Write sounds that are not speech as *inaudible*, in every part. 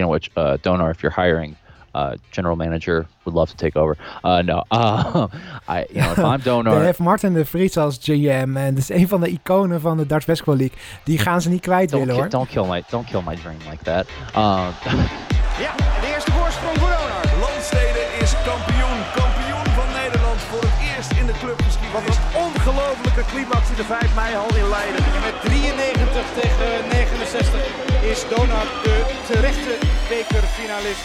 speaking of which, uh, Donar, if you're hiring, uh, general manager would love to take over. Uh, no, uh, *laughs* I, you know, if *laughs* I'm Donar... Hij heeft Martin de Vries als GM en dat is een van de iconen van de Dutch Basketball League. Die *laughs* gaan ze niet kwijt don't, willen ki- hoor. don't kill my don't kill my dream like that. Uh, ongelofelijke climax in de 5 mei al in Leiden. En met 93 tegen 69 is Donar de terechte bekerfinalist.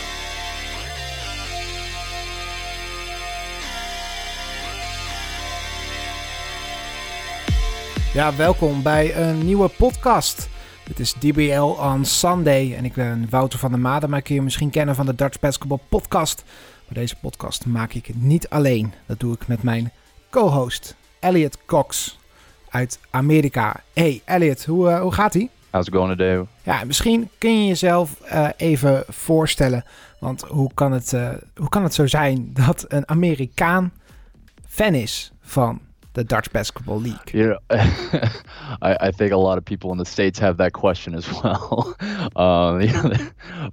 Ja, welkom bij een nieuwe podcast. Dit is DBL on Sunday en ik ben Wouter van der Made, maar kun je misschien kennen van de Dutch Basketball Podcast. Maar deze podcast maak ik niet alleen. Dat doe ik met mijn co-host Elliot Cox uit Amerika. Hey Elliot, hoe, eh, hoe gaat ie? how's it going today? Ja, misschien kun je jezelf eh, even voorstellen. Want hoe kan, het, eh, hoe kan het zo zijn dat een Amerikaan fan is van de Dutch Basketball League? You know, *laughs* I, I think a lot of people in the states have that question as well. *laughs* um, *laughs* you know,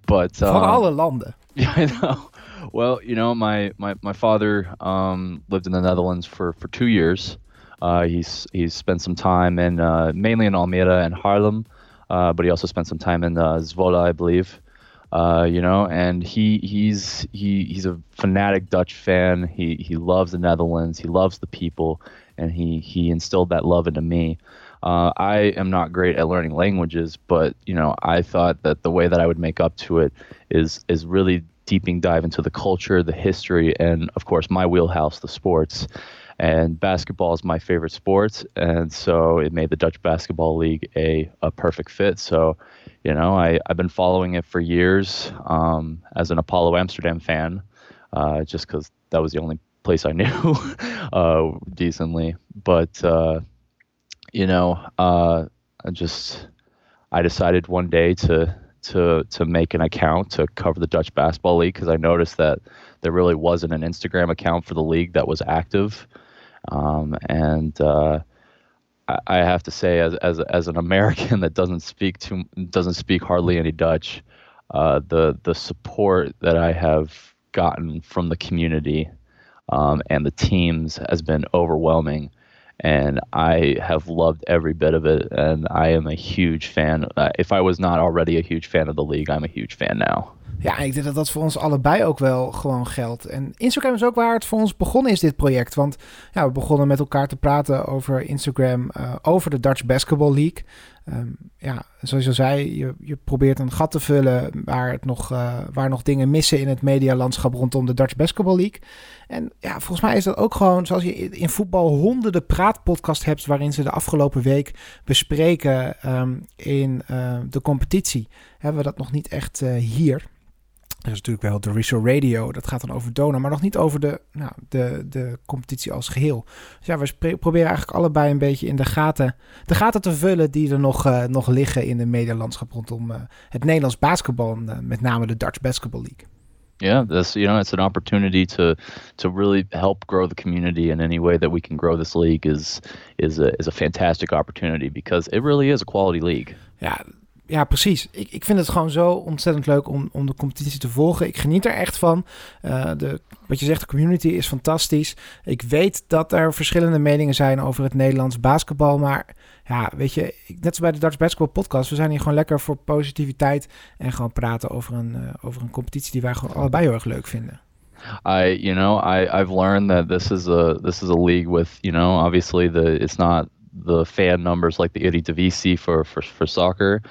but Van um, alle landen. Yeah, I know. Well, you know, my my my father um, lived in the Netherlands for for two years. Uh, he's he's spent some time in uh, mainly in Almere and Harlem, uh, but he also spent some time in uh, Zwolle, I believe. Uh, you know, and he he's he he's a fanatic Dutch fan. He he loves the Netherlands. He loves the people, and he he instilled that love into me. Uh, I am not great at learning languages, but you know, I thought that the way that I would make up to it is is really deeping dive into the culture, the history, and of course my wheelhouse, the sports. And basketball is my favorite sport, and so it made the Dutch Basketball League a, a perfect fit. So, you know, I, I've been following it for years um, as an Apollo Amsterdam fan, uh, just because that was the only place I *laughs* knew uh, decently. But uh, you know, uh, I just I decided one day to to to make an account to cover the Dutch Basketball League because I noticed that there really wasn't an Instagram account for the league that was active, um, and uh, I, I have to say, as as as an American *laughs* that doesn't speak too doesn't speak hardly any Dutch, uh, the the support that I have gotten from the community um, and the teams has been overwhelming and I have loved every bit of it. And I am a huge fan. Uh, if I was not already a huge fan of the league, I'm a huge fan now. Ja, ik denk dat dat voor ons allebei ook wel gewoon geldt. En Instagram is ook waar het voor ons begonnen is, dit project. Want ja, we begonnen met elkaar te praten over Instagram, eh, over de Dutch Basketball League. Ehm, ja, zoals je al zei, je, je probeert een gat te vullen waar, het nog, eh, waar nog dingen missen in het medialandschap rondom de Dutch Basketball League. En ja, volgens mij is dat ook gewoon zoals je in voetbal honderden praatpodcasts hebt waarin ze de afgelopen week bespreken ehm, in eh, de competitie. Hebben we dat nog niet echt eh, hier. Er is natuurlijk wel de Rizzo Radio, dat gaat dan over Dona, maar nog niet over de, nou, de, de competitie als geheel. Dus ja, we proberen eigenlijk allebei een beetje in de gaten, de gaten te vullen die er nog, eh, nog liggen in de medialandschap rondom eh, het Nederlands basketbal, en, eh, met name de Dutch Basketball League. Yeah, this you know, it's an opportunity to to really help grow the community in any way that we can grow this league is is a is a fantastic opportunity because it really is a quality league. Ja, ja precies. Ik, ik vind het gewoon zo ontzettend leuk om, om de competitie te volgen. Ik geniet er echt van. Eh, de, wat je zegt, de community is fantastisch. Ik weet dat er verschillende meningen zijn over het Nederlands basketbal. Maar ja, weet je, net als bij de Dutch Basketball Podcast, we zijn hier gewoon lekker voor positiviteit. En gewoon praten over een, eh, over een competitie die wij gewoon allebei heel erg leuk vinden. I you know I I've learned that this is a this is a league with you know obviously the it's not the fan numbers like the Eredivisie for for for soccer,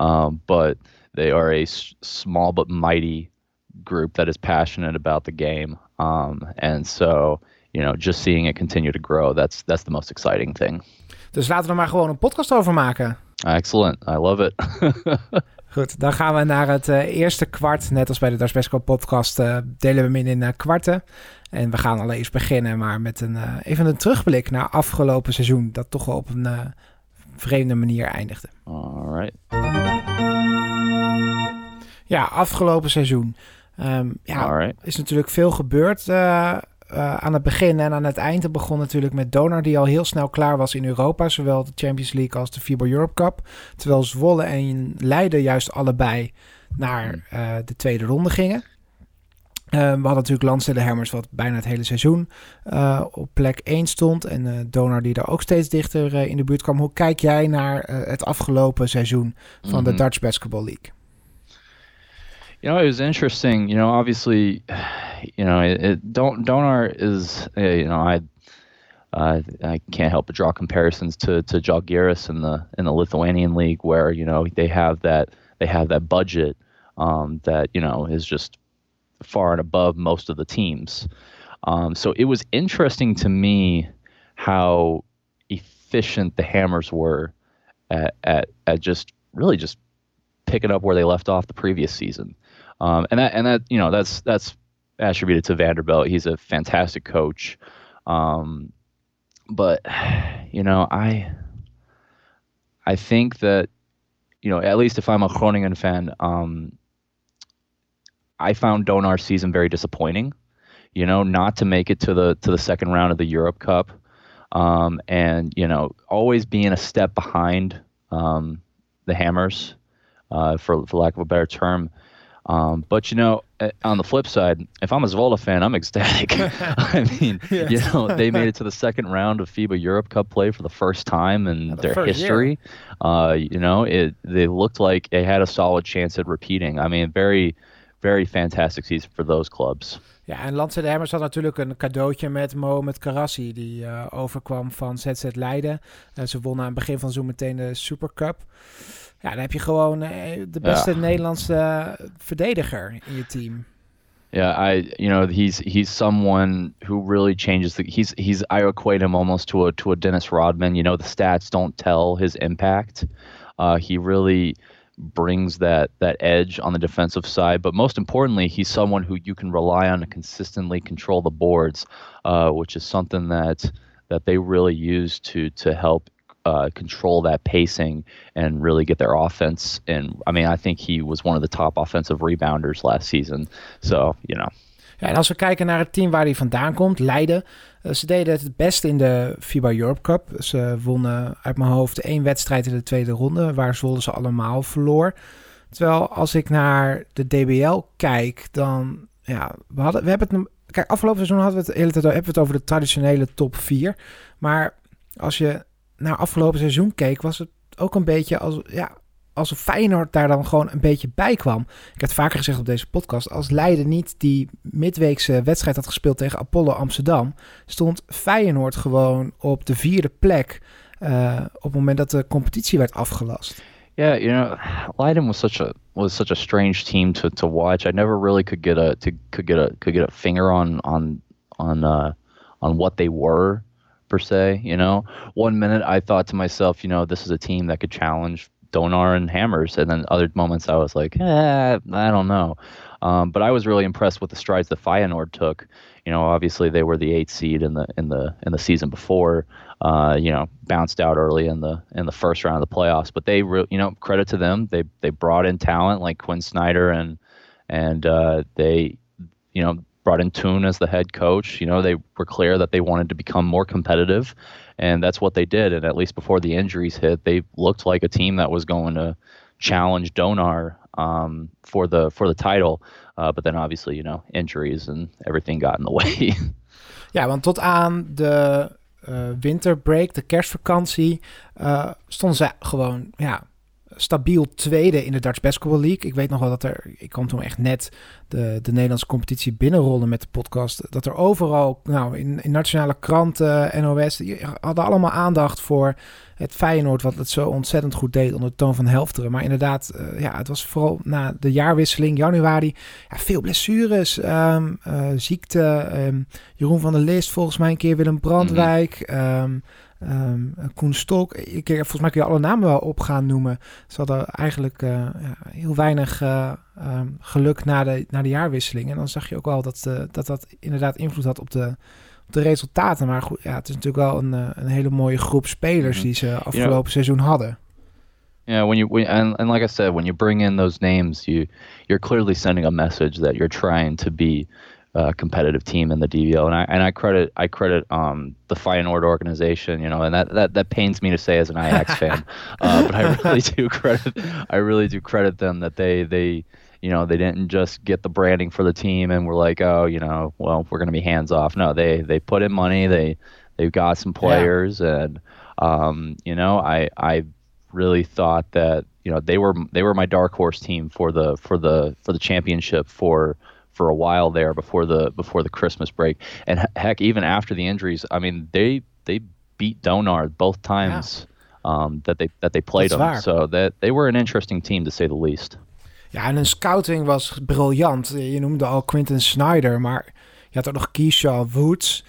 um, but they are a s- small but mighty group that is passionate about the game, um, and so you know just seeing it continue to grow that's that's the most exciting thing. Dus laten we er maar gewoon een podcast over maken. Excellent, I love it. *laughs* Goed, dan gaan we naar het eh, eerste kwart. Net als bij de Basketball Podcast eh, delen we hem in in eh, kwarten. En we gaan allereerst beginnen, maar met een, even een terugblik naar afgelopen seizoen. Dat toch wel op een vreemde manier eindigde. All right. Ja, afgelopen seizoen. Ehm, ja, is natuurlijk veel gebeurd eh, eh, aan het begin en aan het eind. Het begon natuurlijk met Donar, die al heel snel klaar was in Europa. Zowel de Champions League als de FIBA Europe Cup. Terwijl Zwolle en Leiden juist allebei naar uh, de tweede ronde gingen. Uh, we hadden natuurlijk Lance de Hermers, wat bijna het hele seizoen uh, op plek 1 stond. En uh, Donar die daar ook steeds dichter in de buurt kwam. Hoe kijk jij naar het afgelopen seizoen van mm -hmm. de Dutch Basketball League? You know, it was interesting. You know, obviously, you know, it, it Don, Donar is, you know, I uh, I can't help but draw comparisons to to Žalgiris in the in the Lithuanian league, where you know they have that they have that budget um, that you know is just far and above most of the teams. Um, so it was interesting to me how efficient the Hammers were at, at at just really just picking up where they left off the previous season. Um, and that and that you know that's that's attributed to Vanderbilt. He's a fantastic coach. Um, but *sighs* you know, I I think that you know, at least if I'm a Groningen fan, um, I found Donar's season very disappointing. You know, not to make it to the to the second round of the Europe Cup, um, and you know, always being a step behind um, the Hammers, uh, for for lack of a better term. Um, but you know, on the flip side, if I'm a Zvolta fan, I'm ecstatic. *laughs* I *laughs* mean, yes. you know, they made it to the *laughs* second round of FIBA Europe Cup play for the first time in the their history. Uh, you know, it they looked like they had a solid chance at repeating. I mean, very, very fantastic season for those clubs. Ja, en Lance de Hammers had natuurlijk een cadeautje met Mohamed Karassi, die uh, overkwam van ZZ Leiden. Uh, ze wonnen aan het begin van zo meteen de Super Cup. Ja, dan heb je gewoon uh, de beste ja. Nederlandse verdediger in je team. Yeah, I you know he's he's someone who really changes the he's he's I equate him almost to a to a Dennis Rodman. You know the stats don't tell his impact. Uh, he really brings that that edge on the defensive side, but most importantly, he's someone who you can rely on to consistently control the boards, uh, which is something that that they really use to to help uh, control that pacing and really get their offense. And I mean, I think he was one of the top offensive rebounders last season. So, you know. Ja, en als we kijken naar het team waar hij vandaan komt, Leiden. Uh, ze deden het het best in de FIBA Europe Cup. Ze wonnen uit mijn hoofd één wedstrijd in de tweede ronde, waar Zwolle ze allemaal verloor. Terwijl als ik naar de DBL kijk, dan ja, we hadden, we hebben het. Kijk, afgelopen seizoen hadden we het hele tijd hebben we het over de traditionele top 4. Maar als je naar afgelopen seizoen keek, was het ook een beetje als, ja, alsof Feyenoord daar dan gewoon een beetje bij kwam. Ik heb het vaker gezegd op deze podcast. Als Leiden niet die midweekse wedstrijd had gespeeld tegen Apollo Amsterdam, stond Feyenoord gewoon op de vierde plek uh, op het moment dat de competitie werd afgelast. Yeah, you know, Leiden was such a was such a strange team to, to watch. I never really could get a to, could get a could get a finger on on on uh, on what they were. per se. You know, one minute I thought to myself, you know, this is a team that could challenge Donar and Hammers, and then other moments I was like, eh, I don't know. Um, but I was really impressed with the strides that Feyenoord took. You know, obviously they were the eighth seed in the in the in the season before. Uh, you know, bounced out early in the in the first round of the playoffs. But they, re- you know, credit to them. They they brought in talent like Quinn Snyder and and uh, they, you know, brought in Toon as the head coach. You know, they were clear that they wanted to become more competitive, and that's what they did. And at least before the injuries hit, they looked like a team that was going to challenge Donar um, for the for the title. Uh, but then obviously, you know, injuries and everything got in the way. *laughs* ja, want tot aan de uh, winterbreak, de kerstvakantie, uh, stonden ze gewoon ja, stabiel tweede in de Dutch Basketball League. Ik weet nog wel dat er, ik kwam toen echt net de, de Nederlandse competitie binnenrollen met de podcast. Dat er overal, nou, in, in nationale kranten, NOS, die hadden allemaal aandacht voor het Feyenoord, wat het zo ontzettend goed deed onder de toon van Helfteren. Maar inderdaad, uh, ja, het was vooral na de jaarwisseling, januari, ja, veel blessures, um, uh, ziekte. Um, Jeroen van der List, volgens mij een keer Willem Brandwijk. Um, Um, Koen Stok, ik, volgens mij kun je alle namen wel op gaan noemen. Ze hadden eigenlijk uh, ja, heel weinig uh, um, geluk na de, na de jaarwisseling. En dan zag je ook wel dat uh, dat, dat inderdaad invloed had op de, op de resultaten. Maar goed, ja, het is natuurlijk wel een, een hele mooie groep spelers die ze afgelopen yeah. seizoen hadden. Yeah, when you when, and, and like I said, when you bring in those names, you you're clearly sending a message that you're trying to be uh, competitive team in the DVO, and I and I credit I credit um, the Feyenoord organization, you know, and that, that that pains me to say as an Ajax *laughs* fan, uh, but I really do credit I really do credit them that they they you know, they didn't just get the branding for the team and were like, oh, you know, well, we're going to be hands off. No, they they put in money. They they've got some players, yeah. and um, you know, I I really thought that you know they were they were my dark horse team for the for the for the championship for for a while there before the before the Christmas break. And heck, even after the injuries, I mean, they they beat Donard both times um, that they that they played them. So that they were an interesting team to say the least. Ja, en hun scouting was briljant. Je noemde al Quinton Snyder, maar je had ook nog Keyshaw Woods.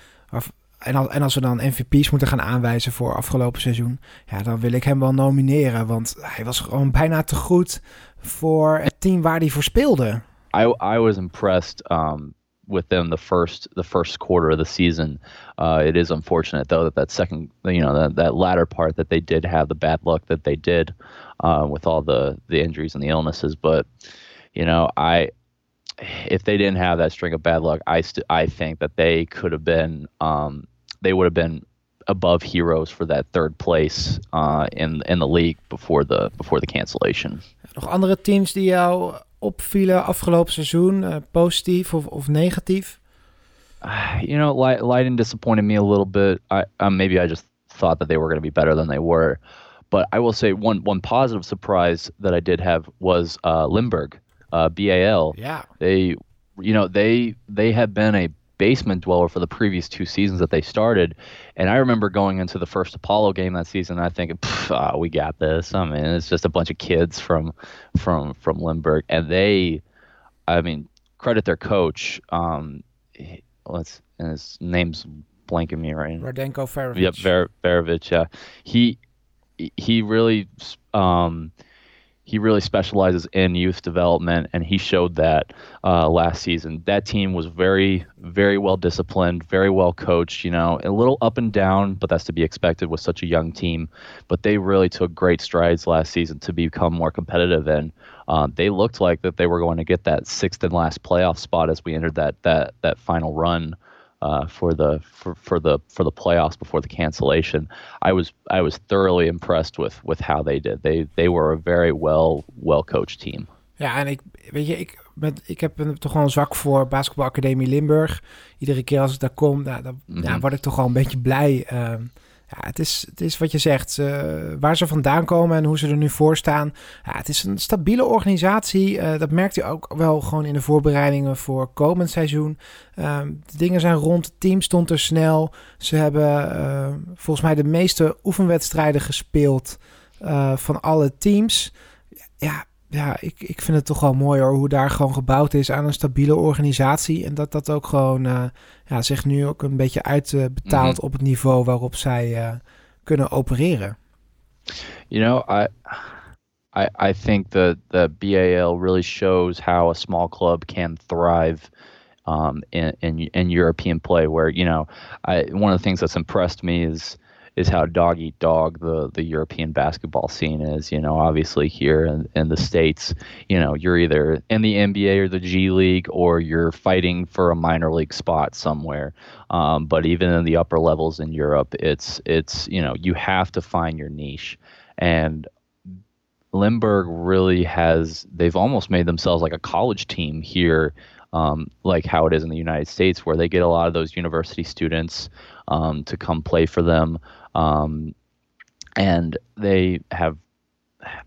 En, en als we dan MVP's moeten gaan aanwijzen voor afgelopen seizoen, ja, dan wil ik hem wel nomineren. Want hij was gewoon bijna te goed voor het team waar hij voor speelde. I I was impressed um, with them the first the first quarter of the season. Uh, it is unfortunate though that that second you know that that latter part that they did have the bad luck that they did uh, with all the the injuries and the illnesses. But you know I if they didn't have that string of bad luck, I st- I think that they could have been um, they would have been above heroes for that third place uh, in in the league before the before the cancellation. Nog andere teams die jou opvielen afgelopen seizoen? Uh, positief of, of negatief? You know, Leiden disappointed me a little bit. I um, maybe I just thought that they were going to be better than they were. But I will say one one positive surprise that I did have was uh, Limburg, uh, BAL. Yeah, they, you know, they they have been a basement dweller for the previous two seasons that they started. And I remember going into the first Apollo game that season, I think, oh, we got this. I mean, it's just a bunch of kids from from from Limburg, and they, I mean, credit their coach. Um, let's and his name's blanking me right now. Radenko Farovic. Yep, Ver, Farovic. Yeah, he he really um he really specializes in youth development, and he showed that uh, last season. That team was very, very well disciplined, very well coached. You know, a little up and down, but that's to be expected with such a young team. But they really took great strides last season to become more competitive, and um, they looked like that they were going to get that sixth and last playoff spot as we entered that that that final run uh, for the for, for the for the playoffs before the cancellation. I was I was thoroughly impressed with with how they did. They they were a very well well coached team. Ja, en ik weet je, ik, met, ik heb een, toch wel een zwak voor basketbalacademie Limburg. Iedere keer als ik daar kom, nou, dan mm -hmm. ja, word ik toch wel een beetje blij. Uh, ja, het, is, het is wat je zegt. waar ze vandaan komen en hoe ze er nu voor staan. Ja, het is een stabiele organisatie. Uh, dat merkt u ook wel gewoon in de voorbereidingen voor komend seizoen. Uh, de dingen zijn rond. Het team stond er snel. Ze hebben uh, volgens mij de meeste oefenwedstrijden gespeeld eh, van alle teams. Ja, ja, ik, ik vind het toch wel mooi hoor, hoe daar gewoon gebouwd is aan een stabiele organisatie. En dat dat ook gewoon uh, ja, zich nu ook een beetje uitbetaalt mm -hmm. op het niveau waarop zij uh, kunnen opereren. You know, I, I, I think that the BAL really shows how a small club can thrive um, in, in, in European play. Where, you know, I, one of the things that's impressed me is is how dog eat dog the the European basketball scene is. You know, obviously here in, in the states, you know, you're either in the NBA or the G League, or you're fighting for a minor league spot somewhere. Um, but even in the upper levels in Europe, it's it's you know you have to find your niche, and Limburg really has they've almost made themselves like a college team here um, like how it is in the United States, where they get a lot of those university students um, to come play for them. Um, and they have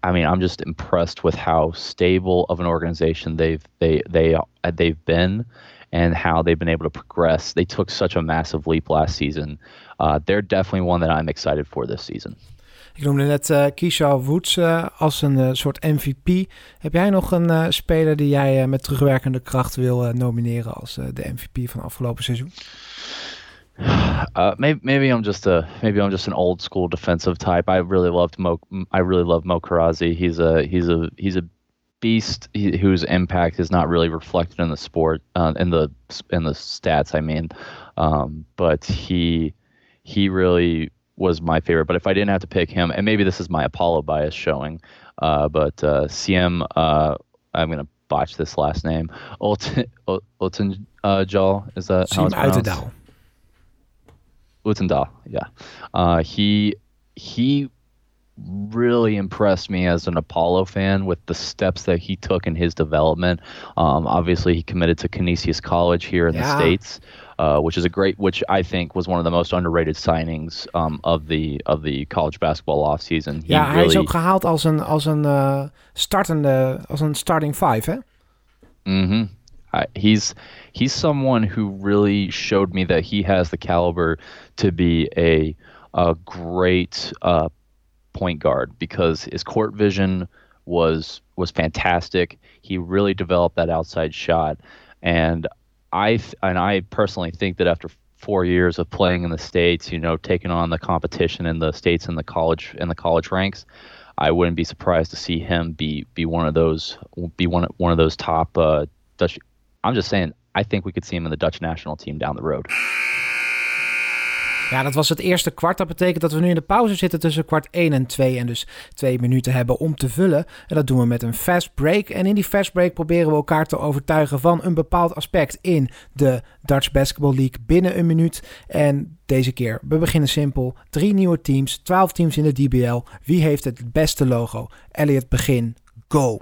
I mean, I'm just impressed with how stable of an organization they've they they they've been, and how they've been able to progress. They took such a massive leap last season. Uh, they're definitely one that I'm excited for this season. Ik noemde net uh, Keisha Woods uh, als een uh, soort MVP. Heb jij nog een speler die jij met terugwerkende kracht wil nomineren als de MVP van afgelopen seizoen? Uh, maybe maybe I'm just a maybe I'm just an old school defensive type. I really loved Mo. I really love Mo Karazi. He's a he's a he's a beast he, whose impact is not really reflected in the sport uh, in the in the stats. I mean, um, but he he really was my favorite. But if I didn't have to pick him, and maybe this is my Apollo bias showing, uh, but uh, CM, uh, I'm gonna botch this last name. Olten Olten uh, Jal is that how it's pronounced? Utendal, yeah. Uh, he he really impressed me as an Apollo fan with the steps that he took in his development. Um, obviously, he committed to Canisius College here in Yeah. the states, uh, which is a great, which I think was one of the most underrated signings um, of the of the college basketball offseason. He Ja, hij is really- ook gehaald als een, als een eh, startende, als een starting five, hè? hmm I, he's he's someone who really showed me that he has the caliber to be a a great uh, point guard because his court vision was was fantastic. He really developed that outside shot, and I and I personally think that after four years of playing in the states, you know, taking on the competition in the states and the college in the college ranks, I wouldn't be surprised to see him be be one of those be one one of those top uh, Dutch. I'm just saying, I think we could see him in the Dutch national team down the road. Ja, dat was het eerste kwart. Dat betekent dat we nu in de pauze zitten tussen kwart 1 en 2. En dus twee minuten hebben om te vullen. En dat doen we met een fast break. En in die fast break proberen we elkaar te overtuigen van een bepaald aspect in de Dutch Basketball League binnen een minuut. En deze keer, we beginnen simpel. Drie nieuwe teams, 12 teams in de DBL. Wie heeft het beste logo? Elliot, begin. Go.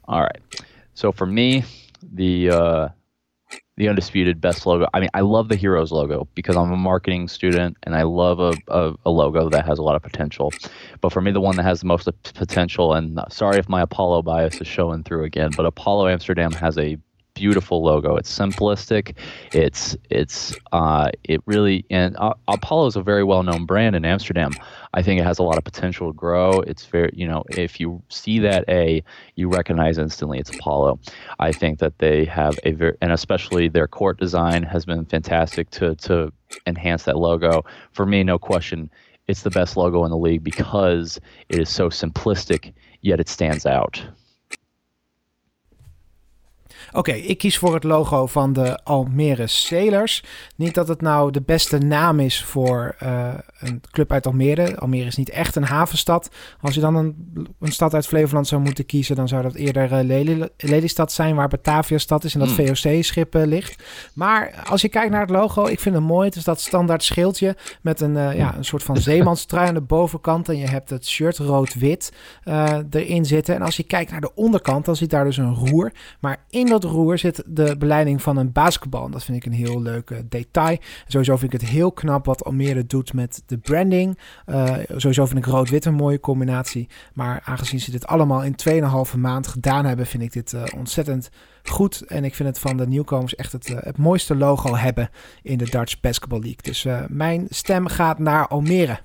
All right. So for me, the uh, the undisputed best logo. I mean, I love the Heroes logo because I'm a marketing student and I love a, a, a logo that has a lot of potential. But for me, the one that has the most potential, and sorry if my Apollo bias is showing through again, but Apollo Amsterdam has a beautiful logo. It's simplistic. It's it's uh, it really and uh, Apollo is a very well known brand in Amsterdam. I think it has a lot of potential to grow. It's very you know if you see that A, you recognize instantly it's Apollo. I think that they have a very and especially their court design has been fantastic to to enhance that logo. For me, no question. It's the best logo in the league because it is so simplistic, yet it stands out. Oké, ik kies voor het logo van de Almere Sailors. Niet dat het nou de beste naam is voor eh, een club uit Almere. Almere is niet echt een havenstad. Als je dan een, een stad uit Flevoland zou moeten kiezen, dan zou dat eerder Lely- Lelystad zijn, waar Batavia stad is en dat Hmm. VOC-schip eh, ligt. Maar als je kijkt naar het logo, ik vind het mooi. Het is dat standaard schildje met een, ja, een soort van zeemanstrui aan de bovenkant. En je hebt het shirt rood-wit erin zitten. En als je kijkt naar de onderkant, dan zit daar dus een roer. Maar in dat roer zit de beleiding van een basketbal. Dat vind ik een heel leuk eh, detail. Sowieso vind ik het heel knap wat Almere doet met de branding. Eh, sowieso vind ik rood-wit een mooie combinatie. Maar aangezien ze dit allemaal in 2,5 maand gedaan hebben, vind ik dit eh, ontzettend goed. En ik vind het van de nieuwkomers echt het, het mooiste logo hebben in de Dutch Basketball League. Dus mijn stem gaat naar Almere.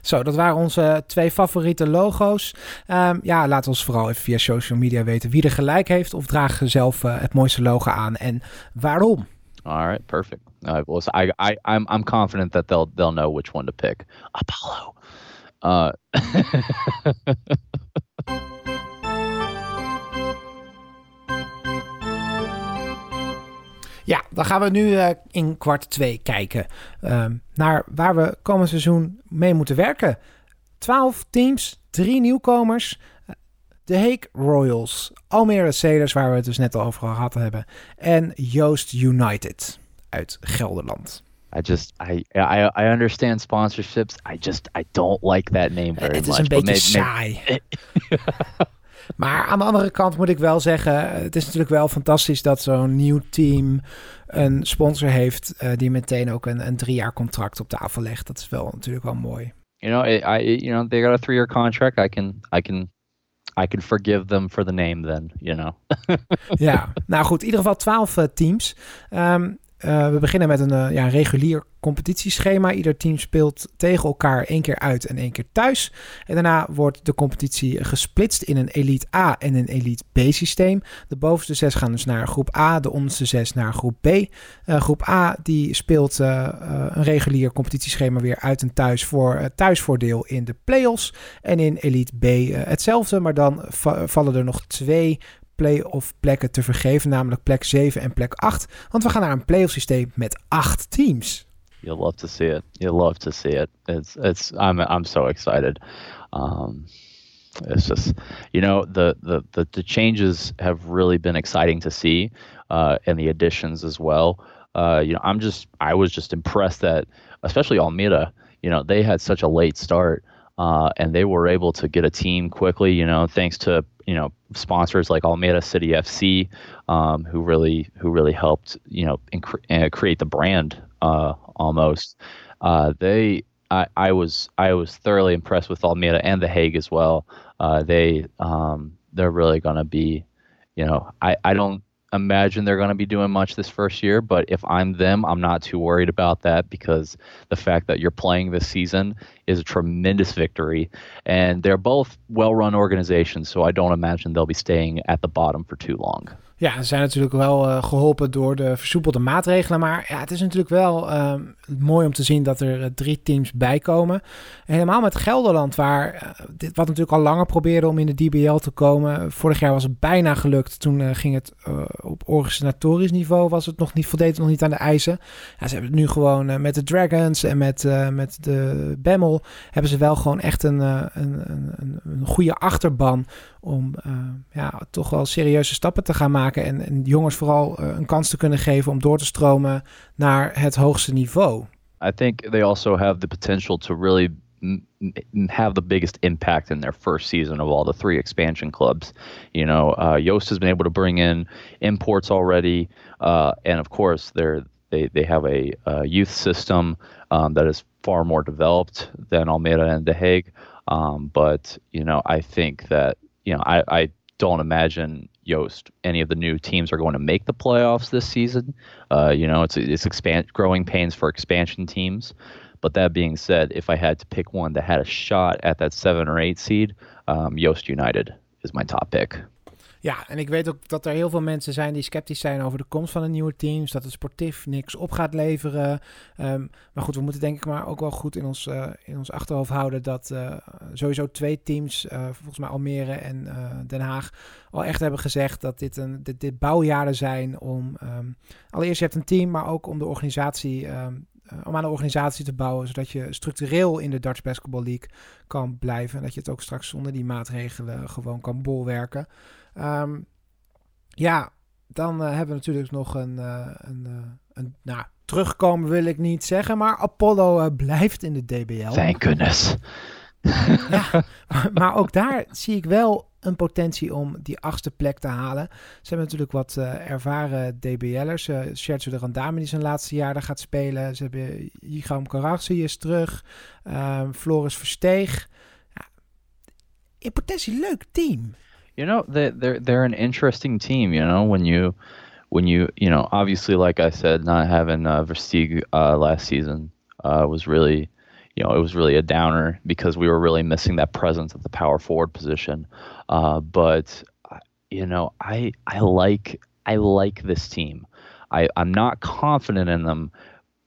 Zo, dat waren onze twee favoriete logo's. Ehm, ja, laat ons vooral even via social media weten wie er gelijk heeft. Of draag zelf eh, het mooiste logo aan en waarom. All right, perfect. Well, so I, I, I'm, I'm confident that they'll, they'll know which one to pick. Apollo. Uh, *laughs* Ja, dan gaan we nu eh, in kwart 2 kijken ehm, naar waar we komend seizoen mee moeten werken. 12 teams, drie nieuwkomers. eh, De Heek Royals, Almere Sailors, waar we het dus net al over gehad hebben. En Joost United uit Gelderland. I just, I, I, I understand sponsorships. I just, I don't like that name very Het is much. een beetje may- may- saai. *laughs* maar aan de andere kant moet ik wel zeggen, het is natuurlijk wel fantastisch dat zo'n nieuw team een sponsor heeft eh, die meteen ook een, een drie jaar contract op tafel legt. Dat is wel natuurlijk wel mooi. you know, I, I, you know, they got a three-year contract. I can, I can, I can forgive them for the name. Then, you know. *laughs* Ja, nou goed, in ieder geval 12 eh, teams. Ehm, eh, we beginnen met een eh, ja, regulier competitieschema. Ieder team speelt tegen elkaar één keer uit en één keer thuis. En daarna wordt de competitie gesplitst in een Elite A en een Elite B systeem. De bovenste zes gaan dus naar groep A, de onderste zes naar groep B. Eh, groep A die speelt een regulier competitieschema weer uit en thuis voor thuisvoordeel in de play-offs. En in Elite B hetzelfde, maar dan va- vallen er nog twee play-off plekken te vergeven, namelijk plek 7 en plek 8. Want we gaan naar een play-off systeem met 8 teams. You'll love to see it. You'll love to see it. It's, it's. I'm, I'm so excited. Um, it's just, you know, the, the, the, the changes have really been exciting to see, uh, and the additions as well. Uh, you know, I'm just, I was just impressed that, especially Almeida, you know, they had such a late start. Uh, and they were able to get a team quickly, you know, thanks to you know sponsors like Almeida City FC, um, who really who really helped you know create the brand uh, almost. Uh, they I, I was I was thoroughly impressed with Almeida and the Hague as well. Uh, they um, they're really gonna be, you know, I, I don't imagine they're going to be doing much this first year, but if I'm them, I'm not too worried about that because the fact that you're playing this season is a tremendous victory. And they're both well run organizations, so I don't imagine they'll be staying at the bottom for too long. Ja, ze zijn natuurlijk wel uh, geholpen door de versoepelde maatregelen. Maar ja, het is natuurlijk wel uh, mooi om te zien dat er uh, drie teams bijkomen. En helemaal met Gelderland, waar eh, dit, wat natuurlijk al langer probeerde om in de DBL te komen. Vorig jaar was het bijna gelukt. Toen ging het op organisatorisch niveau, was het nog niet, voldeed nog niet aan de eisen. Ja, ze hebben het nu gewoon met de Dragons en met, met de Bemmel... hebben ze wel gewoon echt een, een, een, een goede achterban om ja, toch wel serieuze stappen te gaan maken en, en jongens vooral uh, een kans te kunnen geven om door te stromen naar het hoogste niveau. I think they also have the potential to really have the biggest impact in their first season of all the three expansion clubs. You know, uh, Yost has been able to bring in imports already, uh, and of course, they're they they have a, a youth system um, that is far more developed than Almeida and The Hague. Um, but you know, I think that you know, I, I don't imagine Yost any of the new teams are going to make the playoffs this season. Uh, you know, it's it's expand growing pains for expansion teams. But that being said, if I had to pick one that had a shot at that seven or eight seed, um, Yost United is my top pick. Ja, en ik weet ook dat er heel veel mensen zijn die sceptisch zijn over de komst van een nieuwe teams. Dat het sportief niks op gaat leveren. Um, maar goed, we moeten denk ik maar ook wel goed in ons, uh, in ons achterhoofd houden dat uh, sowieso twee teams, uh, volgens mij Almere en Den Haag, al echt hebben gezegd dat dit, een, dit, dit bouwjaren zijn om um, allereerst je hebt een team, maar ook om de organisatie um, om aan de organisatie te bouwen, zodat je structureel in de Dutch Basketball League kan blijven. En dat je het ook straks zonder die maatregelen gewoon kan bolwerken. Um, ja, dan uh, hebben we natuurlijk nog een, uh, een, uh, een, nou, terugkomen wil ik niet zeggen, maar Apollo blijft in de DBL. Thank goodness. ja, maar, ook daar zie ik wel een potentie om die achtste plek te halen. Ze hebben natuurlijk wat ervaren DBL'ers. Uh, Scherzo de Randame die zijn laatste jaar daar gaat spelen. Ze hebben Yigaam Karachi is terug. Ehm, Floris Versteeg. Ja, in potentie leuk team. You know, they they're they're an interesting team. You know, when you when you you know obviously like I said, not having uh, Versteeg uh, last season uh, was really you know it was really a downer because we were really missing that presence at the power forward position. Uh, but you know, I I like I like this team. I I'm not confident in them.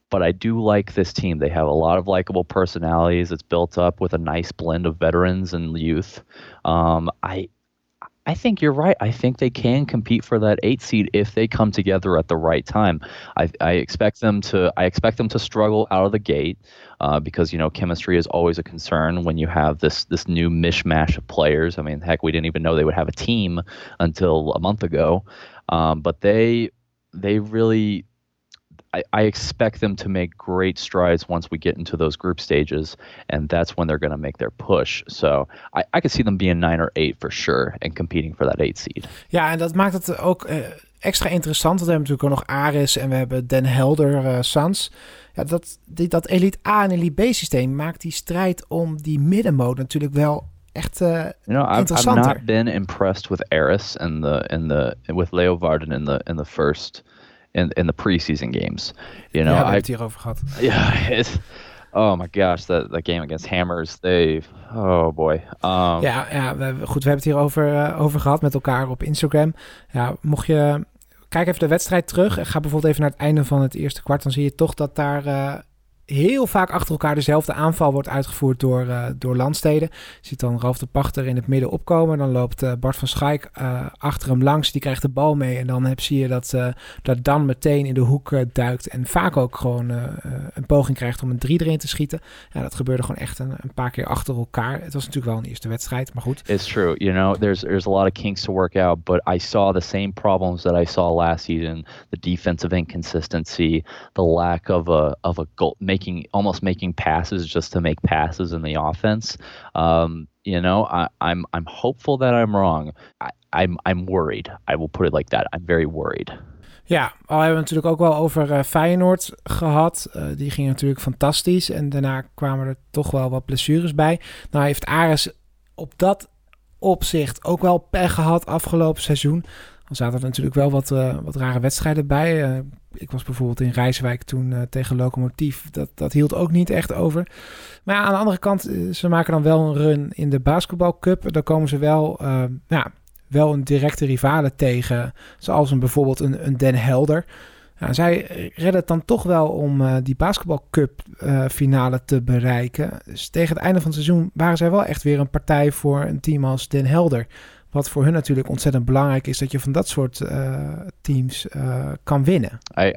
But I do like this team. They have a lot of likable personalities. It's built up with a nice blend of veterans and youth. Um, I I think you're right. I think they can compete for that eight seed if they come together at the right time. I, I expect them to. I expect them to struggle out of the gate uh, because you know chemistry is always a concern when you have this this new mishmash of players. I mean, heck, we didn't even know they would have a team until a month ago. Um, but they they really I, I, expect them to make great strides once we get into those group stages, and that's when they're going to make their push. So I, I could see them being nine or eight for sure and competing for that eight seed. Ja, en dat maakt het ook uh, extra interessant. Want we hebben natuurlijk ook nog Aris en we hebben Den Helder uh, Sans. Ja, dat, die, dat Elite A en Elite B systeem maakt die strijd om die middenmode natuurlijk wel echt uh, you know, I've, I've not been impressed with Aris and the and the with Leo Varden in the in the first in in the preseason games. You know, ja, we het hierover gehad. *laughs* Yeah, oh my gosh, that that game against Hammers, they, oh boy. Um, ja, ja, we, goed, we hebben het hierover uh, over gehad met elkaar op Instagram. Ja, mocht je, kijk even de wedstrijd terug en ga bijvoorbeeld even naar het einde van het eerste kwart, dan zie je toch dat daar uh, heel vaak achter elkaar dezelfde aanval wordt uitgevoerd door, uh, door landsteden. Je ziet dan Ralf de Pachter in het midden opkomen. Dan loopt uh, Bart van Schaik uh, achter hem langs. Die krijgt de bal mee. En dan heb, zie je dat, dat Dan meteen in de hoek duikt. En vaak ook gewoon een poging krijgt om een 3 erin te schieten. Ja, dat gebeurde gewoon echt een, een, paar keer achter elkaar. Het was natuurlijk wel een eerste wedstrijd, maar goed. It's true. You know, there's, there's a lot of kinks to work out. But I saw the same problems that I saw last season. The defensive inconsistency. The lack of a, of a goal making almost making passes just to make passes in the offense. Um, you know, I, I'm I'm hopeful that I'm wrong. I, I'm I'm worried. I will put it like that. I'm very worried. Ja, al hebben we natuurlijk ook wel over uh, Feyenoord gehad. Uh, die ging natuurlijk fantastisch. En daarna kwamen er toch wel wat blessures bij. Nou heeft Ares op dat opzicht ook wel pech gehad afgelopen seizoen. Dan zaten er natuurlijk wel wat, uh, wat rare wedstrijden bij. Ik was bijvoorbeeld in Rijswijk toen tegen Locomotief. Dat, dat hield ook niet echt over. Maar ja, aan de andere kant, ze maken dan wel een run in de basketbalcup. Daar komen ze wel... ja, wel een directe rivale tegen, zoals een, bijvoorbeeld een, een Den Helder. Zij redden het dan toch wel om uh, die basketbalcup uh, finale te bereiken. Dus tegen het einde van het seizoen waren zij wel echt weer een partij voor een team als Den Helder. Wat voor hun natuurlijk ontzettend belangrijk is dat je van dat soort uh, teams kan winnen. I,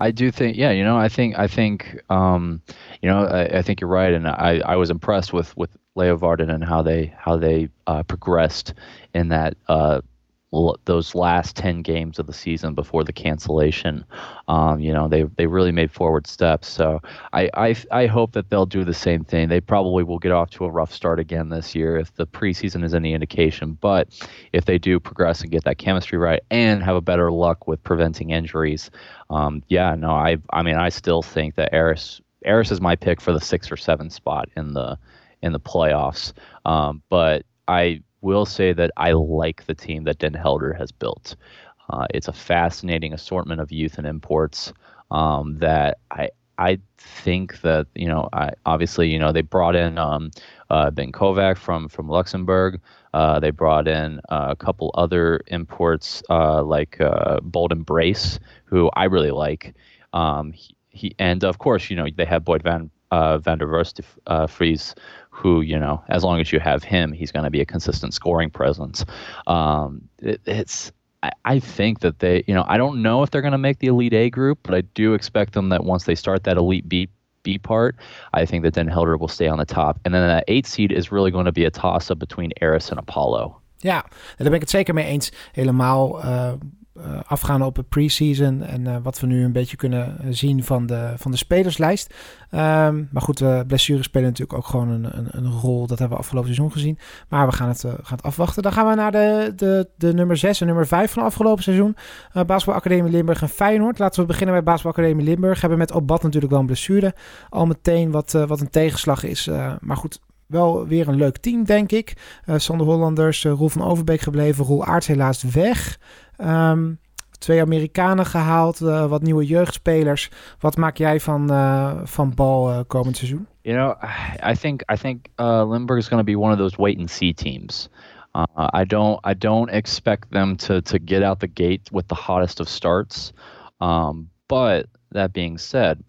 I do think, yeah, you know, I think, I think, um, you know, I, I think you're right, and I, I was impressed with with Leo Varden and how they how they uh, progressed in that uh, those last ten games of the season before the cancellation. Um, you know, they they really made forward steps. So I, I I hope that they'll do the same thing. They probably will get off to a rough start again this year if the preseason is any indication. But if they do progress and get that chemistry right and have a better luck with preventing injuries, um, yeah, no, I I mean I still think that Eris Eris is my pick for the six or seven spot in the in the playoffs. Um, but I will say that I like the team that Den Helder has built. Uh, it's a fascinating assortment of youth and imports um, that I I think that you know I, obviously you know they brought in um, uh, Ben Kovac from from Luxembourg. Uh, they brought in uh, a couple other imports uh, like uh, Bolden Brace, who I really like. Um, he, he, and of course you know they have Boyd Van uh, Van der Verst uh, Fries, who you know, as long as you have him, he's going to be a consistent scoring presence. Um, it, it's I, think that they, you know, I don't know if they're going to make the Elite A group, but I do expect them that once they start that Elite B B part, I think that Den Helder will stay on the top. And then that eight seed is really going to be a toss up between Eris and Apollo. Ja, daar ben ik het zeker mee eens. Helemaal uh, uh, afgaan op het preseason en uh, wat we nu een beetje kunnen zien van de, van de spelerslijst. Um, maar goed, uh, blessures spelen natuurlijk ook gewoon een, een, een, rol. Dat hebben we afgelopen seizoen gezien. Maar we gaan het, gaan het afwachten. Dan gaan we naar de, de, de nummer 6 en nummer 5 van afgelopen seizoen. Basketball Academie Limburg en Feyenoord. Laten we beginnen bij Basketball Academie Limburg. Hebben met Obat natuurlijk wel een blessure. Al meteen wat, wat een tegenslag is. maar goed, wel weer een leuk team, denk ik. Uh, Sander Hollanders, uh, Roel van Overbeek gebleven. Roel Aarts helaas weg. Um, twee Amerikanen gehaald, uh, wat nieuwe jeugdspelers. Wat maak jij van, van bal komend seizoen? You know, I think I think uh, Limburg is going to be one of those wait and see teams. Uh, I don't I don't expect them to to get out the gate with the hottest of starts. Um, but that being said,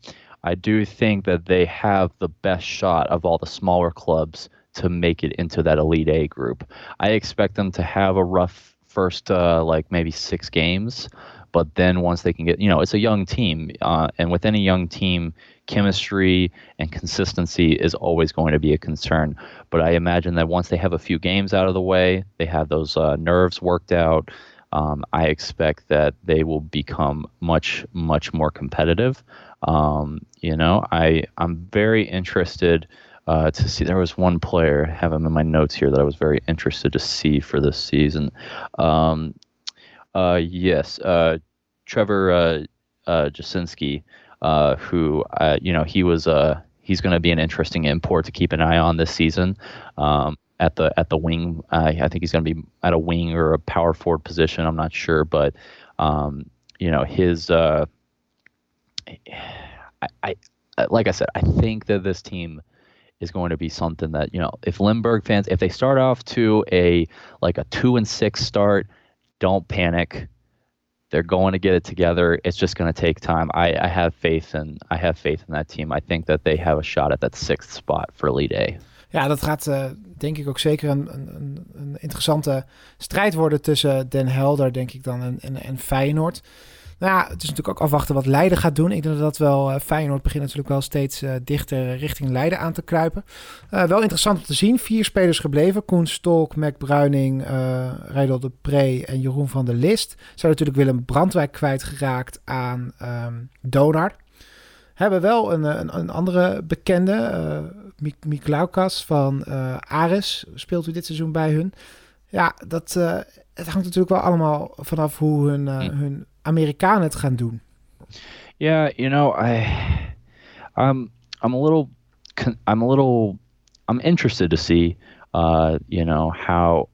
I do think that they have the best shot of all the smaller clubs to make it into that Elite A group. I expect them to have a rough first, uh, like maybe six games, but then once they can get, you know, it's a young team, uh, and with any young team, chemistry and consistency is always going to be a concern. But I imagine that once they have a few games out of the way, they have those uh, nerves worked out. Um, I expect that they will become much, much more competitive. Um, you know, I I'm very interested uh, to see. There was one player, I have him in my notes here, that I was very interested to see for this season. Um, uh, yes, uh, Trevor uh, uh, Jasinski, uh, who uh, you know he was uh, he's going to be an interesting import to keep an eye on this season. Um, at the at the wing, uh, I think he's going to be at a wing or a power forward position. I'm not sure, but um, you know his. Uh, *sighs* I, I like I said, I think that this team is going to be something that you know if Limburg fans if they start off to a like a two and six start, don't panic. They're going to get it together. It's just going to take time. I, I have faith in I have faith in that team. I think that they have a shot at that sixth spot for Elite A. Ja, dat gaat uh, denk ik ook zeker een, een, een interessante strijd worden tussen Den Helder, denk ik dan, en, en Feyenoord. Nou ja, het is natuurlijk ook afwachten wat Leiden gaat doen. Ik denk dat dat wel uh, Feyenoord begint natuurlijk wel steeds uh, dichter richting Leiden aan te kruipen. Uh, wel interessant om te zien. Vier spelers gebleven. Koen Stolk, Mac Bruining, uh, Rijdel de Pre en Jeroen van der List. Zijn natuurlijk Willem Brandwijk kwijtgeraakt aan um, Donar. Hebben wel een, een, een andere bekende, uh, Miklaukas van uh, Ares, speelt u dit seizoen bij hun. Ja, dat, het hangt natuurlijk wel allemaal vanaf hoe hun, hun Amerikanen het gaan doen. Yeah, you know, I, I'm, I'm a little, I'm a little, I'm interested to see, uh, you know, how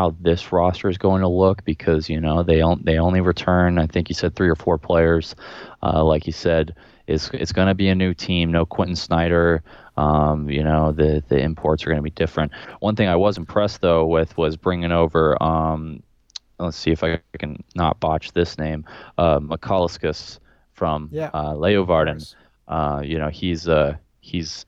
how this roster is going to look because you know they on, they only return I think you said three or four players. Uh, like you said, it's it's going to be a new team. No Quentin Snyder. Um, you know the the imports are going to be different. One thing I was impressed though with was bringing over. Um, let's see if I can not botch this name. Uh, from yeah. uh, Leeuwarden. Uh, you know he's uh he's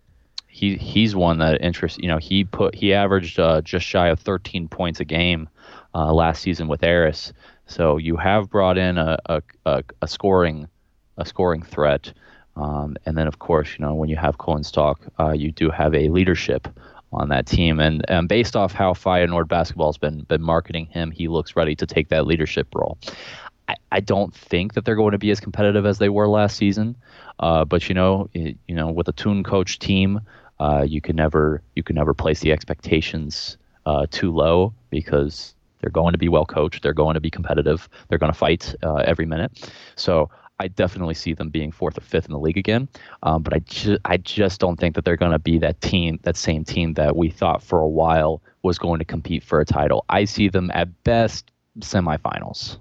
he he's one that interests. You know, he put he averaged uh, just shy of 13 points a game uh, last season with Eris. So you have brought in a a, a, a scoring a scoring threat, um, and then of course you know when you have Colin Stock, uh, you do have a leadership on that team. And, and based off how Feyenoord basketball has been been marketing him, he looks ready to take that leadership role. I, I don't think that they're going to be as competitive as they were last season. Uh, but you know, it, you know, with a tune coach team, uh, you can never you can never place the expectations uh, too low because they're going to be well coached. They're going to be competitive. They're going to fight uh, every minute. So I definitely see them being fourth or fifth in the league again. Um, but I, ju- I just don't think that they're going to be that team, that same team that we thought for a while was going to compete for a title. I see them at best semifinals.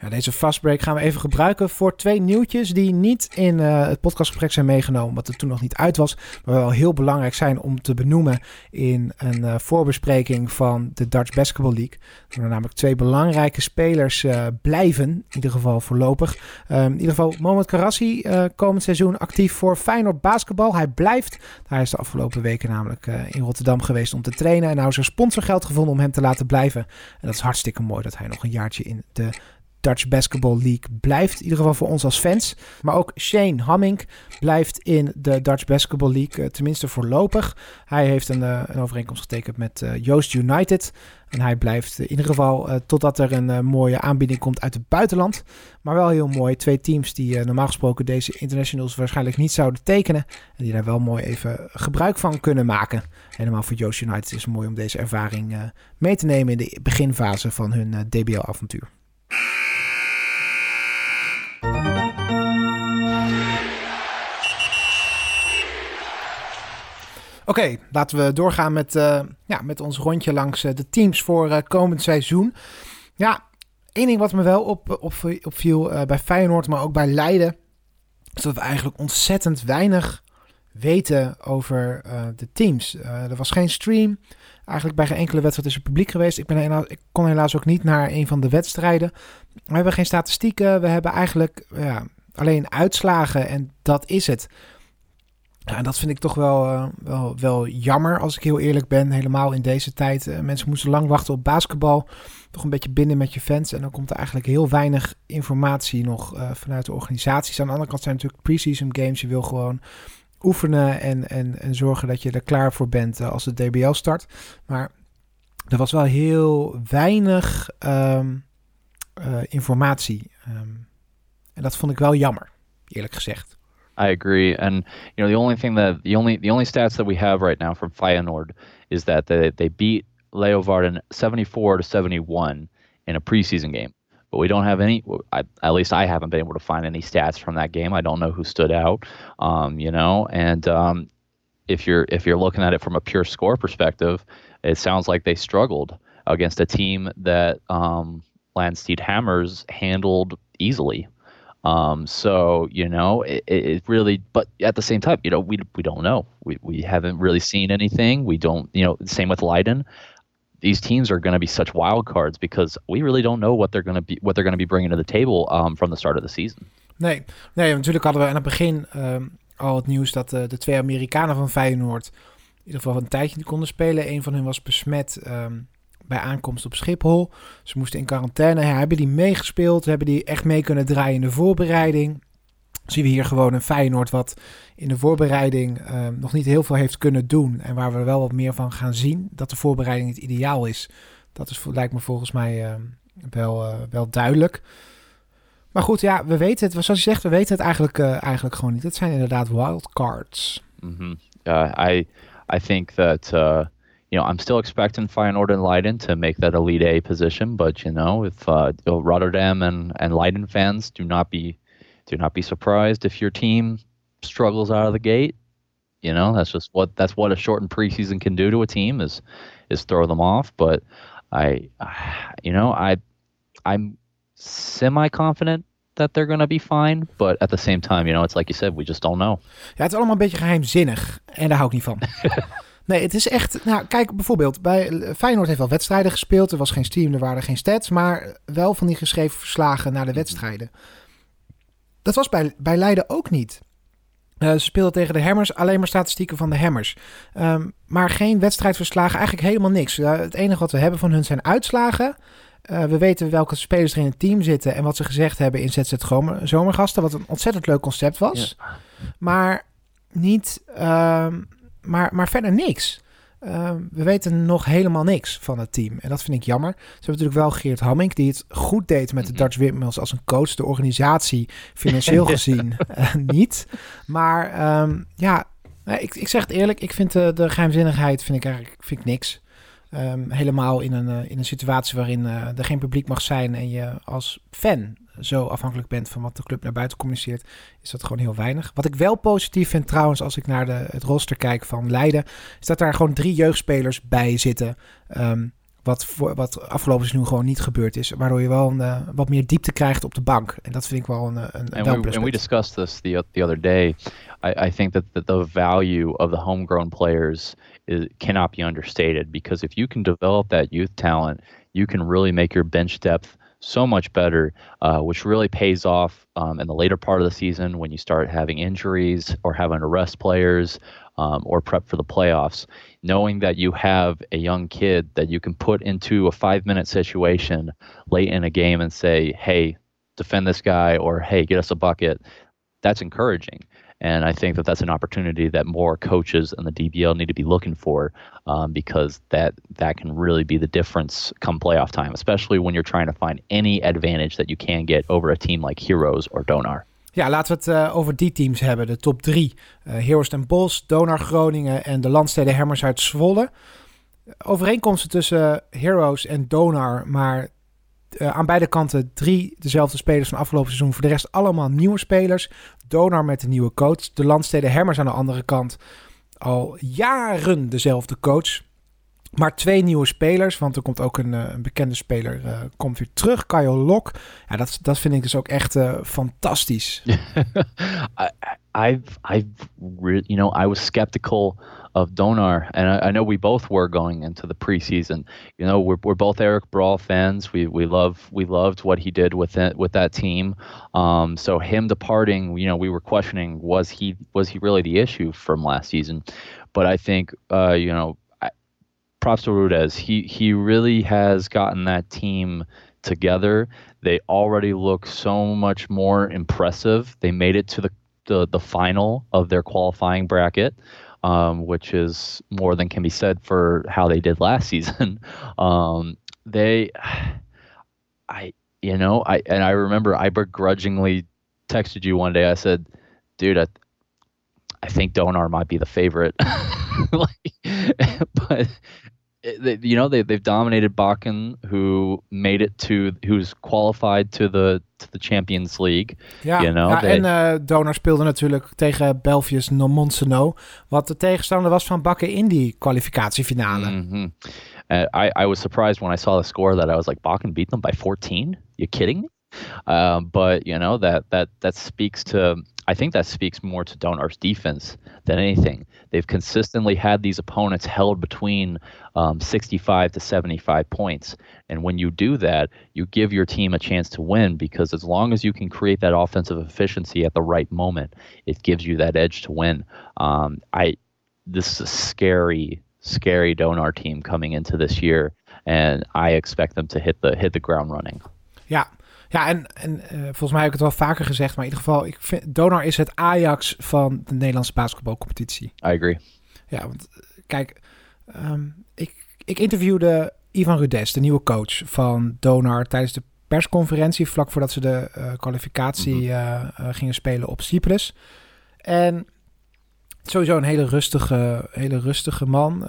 Ja, deze fastbreak gaan we even gebruiken voor twee nieuwtjes die niet in uh, het podcastgesprek zijn meegenomen, wat er toen nog niet uit was, maar wel heel belangrijk zijn om te benoemen in een uh, voorbespreking van de Dutch Basketball League. Er namelijk twee belangrijke spelers uh, blijven, in ieder geval voorlopig. Um, in ieder geval Mohamed Karassi komend seizoen actief voor Feyenoord Basketbal. Hij blijft. Hij is de afgelopen weken namelijk in Rotterdam geweest om te trainen en nou is er sponsorgeld gevonden om hem te laten blijven. En dat is hartstikke mooi dat hij nog een jaartje in de Dutch Basketball League blijft. In ieder geval voor ons als fans. Maar ook Shane Hamming blijft in de Dutch Basketball League. Uh, tenminste voorlopig. Hij heeft een, uh, een overeenkomst getekend met uh, Joost United. En hij blijft in ieder geval totdat er een mooie aanbieding komt uit het buitenland. Maar wel heel mooi. Twee teams die normaal gesproken deze internationals waarschijnlijk niet zouden tekenen. En die daar wel mooi even gebruik van kunnen maken. Helemaal voor Joost United is het mooi om deze ervaring mee te nemen in de beginfase van hun DBL-avontuur. Oké, laten we doorgaan met, uh, ja, met ons rondje langs uh, de teams voor uh, komend seizoen. Ja, één ding wat me wel op, op, opviel bij Feyenoord, maar ook bij Leiden... is dat we eigenlijk ontzettend weinig weten over de teams. er was geen stream. Eigenlijk bij geen enkele wedstrijd is er publiek geweest. Ik, ben helaas, ik kon helaas ook niet naar een van de wedstrijden. We hebben geen statistieken. We hebben eigenlijk ja, alleen uitslagen en dat is het. Ja, dat vind ik toch wel, uh, wel, wel jammer, als ik heel eerlijk ben. Helemaal in deze tijd. Uh, mensen moesten lang wachten op basketbal. Toch een beetje binnen met je fans. En dan komt er eigenlijk heel weinig informatie nog uh, vanuit de organisaties. Aan de andere kant zijn natuurlijk pre-season games. Je wil gewoon oefenen en, en, en zorgen dat je er klaar voor bent als de DBL start. Maar er was wel heel weinig um, informatie. Um, en dat vond ik wel jammer, eerlijk gezegd. I agree. And you know, the only thing that the only the only stats that we have right now from Feyenoord is that they they beat Leeuwarden 74 to 71 in a preseason game. But we don't have any. I, at least I haven't been able to find any stats from that game. I don't know who stood out. Um, you know, and um, if you're if you're looking at it from a pure score perspective, it sounds like they struggled against a team that um, Landsteed Hammers handled easily. Um, so you know, it, it really, but at the same time, you know, we we don't know. We we haven't really seen anything. We don't, you know, same with Leiden. These teams are going to be such wild cards because we really don't know what they're going to be what they're going to be bringing to the table um, from the start of the season. Nee, nee, natuurlijk hadden we aan het begin um, al het nieuws dat uh, de twee Amerikanen van Feyenoord in ieder geval een tijdje niet konden spelen. Een van hen was besmet um, bij aankomst op Schiphol. Ze moesten in quarantaine. Hebben die meegespeeld? Hebben die echt mee kunnen draaien in de voorbereiding? Zien we hier gewoon een Feyenoord wat in de voorbereiding uh, nog niet heel veel heeft kunnen doen. En waar we wel wat meer van gaan zien. Dat de voorbereiding niet ideaal is. Dat is, lijkt me volgens mij uh, wel, uh, wel duidelijk. Maar goed, ja, we weten het. Zoals je zegt, we weten het eigenlijk, eigenlijk gewoon niet. Het zijn inderdaad wildcards. Mm-hmm. Uh, I, I think that, uh, you know, I'm still expecting Feyenoord and Leiden to make that Elite A position. But, you know, if uh, Rotterdam and, and Leiden fans do not be do not be surprised if your team struggles out of the gate. You know, that's just what that's what a shortened preseason can do to a team is is throw them off. But I, *sighs* you know, I I'm semi confident that they're going to be fine. But at the same time, you know, it's like you said, we just don't know. Ja, het is allemaal een beetje geheimzinnig. En daar hou ik niet van. *laughs* nee, het is echt... Nou, kijk bijvoorbeeld, bij Feyenoord heeft wel wedstrijden gespeeld. Er was geen stream, er waren geen stats. Maar wel van die geschreven verslagen naar de wedstrijden. Dat was bij, bij Leiden ook niet. Uh, ze speelden tegen de Hammers, alleen maar statistieken van de Hammers. Um, maar geen wedstrijdverslagen, eigenlijk helemaal niks. Uh, het enige wat we hebben van hun zijn uitslagen. Uh, we weten welke spelers er in het team zitten en wat ze gezegd hebben in ZZ Zomergasten. Wat een ontzettend leuk concept was. Ja. Maar niet, ehm, maar, maar verder niks. Ehm, we weten nog helemaal niks van het team. En dat vind ik jammer. Ze hebben natuurlijk wel Geert Hamming, die het goed deed met de mhm. Dutch Windmills als een coach. De organisatie, financieel *laughs* gezien, uh, niet. Maar um, ja, ik, ik zeg het eerlijk. Ik vind de, de geheimzinnigheid vind ik eigenlijk vind ik niks. Um, helemaal in een, uh, in een situatie waarin uh, er geen publiek mag zijn en je als fan zo afhankelijk bent van wat de club naar buiten communiceert, is dat gewoon heel weinig. Wat ik wel positief vind trouwens, als ik naar de, het roster kijk van Leiden, is dat daar gewoon drie jeugdspelers bij zitten. Um, wat, voor, wat afgelopen seizoen gewoon niet gebeurd is. Waardoor je wel een, uh, wat meer diepte krijgt op de bank. En dat vind ik wel een, een, and we, and we discussed this the, the other day. I, I think that the, the value of the homegrown players is, cannot be understated. Because if you can develop that youth talent, you can really make your bench depth so much better, uh, which really pays off um, in the later part of the season when you start having injuries or having to rest players um, or prep for the playoffs. Knowing that you have a young kid that you can put into a five minute situation late in a game and say, hey, defend this guy, or hey, get us a bucket, that's encouraging. And I think that that's an opportunity that more coaches in the DBL need to be looking for um, because that that can really be the difference come playoff time, especially when you're trying to find any advantage that you can get over a team like Heroes or Donar. Ja, laten we het uh, over die teams hebben. De top drie. Uh, Heroes ten Bos, Donar Groningen en de Landsteden Hemmers uit Zwolle. Overeenkomsten tussen Heroes en Donar, maar uh, aan beide kanten drie dezelfde spelers van afgelopen seizoen. Voor de rest allemaal nieuwe spelers. Donar met de nieuwe coach. De Landsteden Hemmers aan de andere kant. Al jaren dezelfde coach. Maar twee nieuwe spelers, want er komt ook een, uh, een bekende speler uh, komt weer terug, Kyle Lok. Ja, dat, dat vind ik dus ook echt fantastisch. *laughs* I, you know, I was skeptical of Donar, and I, I, know we both were going into the preseason. You know, we're, we're both Eric Brawl fans. We we love we loved what he did with it with that team. Um, so him departing, you know, we were questioning was he was he really the issue from last season? But I think, uh, you know, I, props to Rudez. He he really has gotten that team together. They already look so much more impressive. They made it to the the, the final of their qualifying bracket um, which is more than can be said for how they did last *laughs* season. um, they, *sighs* I, you know, I and I remember I begrudgingly texted you one day. I said, "Dude, I, I think Donar might be the favorite." *laughs* like, *laughs* but you know they they've dominated Bakken, who made it to who's qualified to the the Champions League. Ja, you know, ja en uh, Donor speelde natuurlijk tegen Belgius Nomonsono, wat de tegenstander was van Bakken in die kwalificatiefinale. Mm -hmm. uh, I I was surprised when I saw the score that I was like Bakken beat them by 14. You kidding me? Um, but you know that that that speaks to I think that speaks more to Donar's defense than anything. They've consistently had these opponents held between um, 65 to 75 points. And when you do that, you give your team a chance to win because as long as you can create that offensive efficiency at the right moment, it gives you that edge to win. Um, I this is a scary, scary Donar team coming into this year, and I expect them to hit the hit the ground running. Yeah, Ja, en, en uh, volgens mij heb ik het wel vaker gezegd, maar in ieder geval, ik vind, Donar is het Ajax van de Nederlandse basketbalcompetitie. I agree. Ja, want kijk, um, ik, ik interviewde Ivan Rudes, de nieuwe coach van Donar, tijdens de persconferentie vlak voordat ze de uh, kwalificatie uh, gingen spelen op Cyprus. En sowieso een hele rustige, hele rustige man.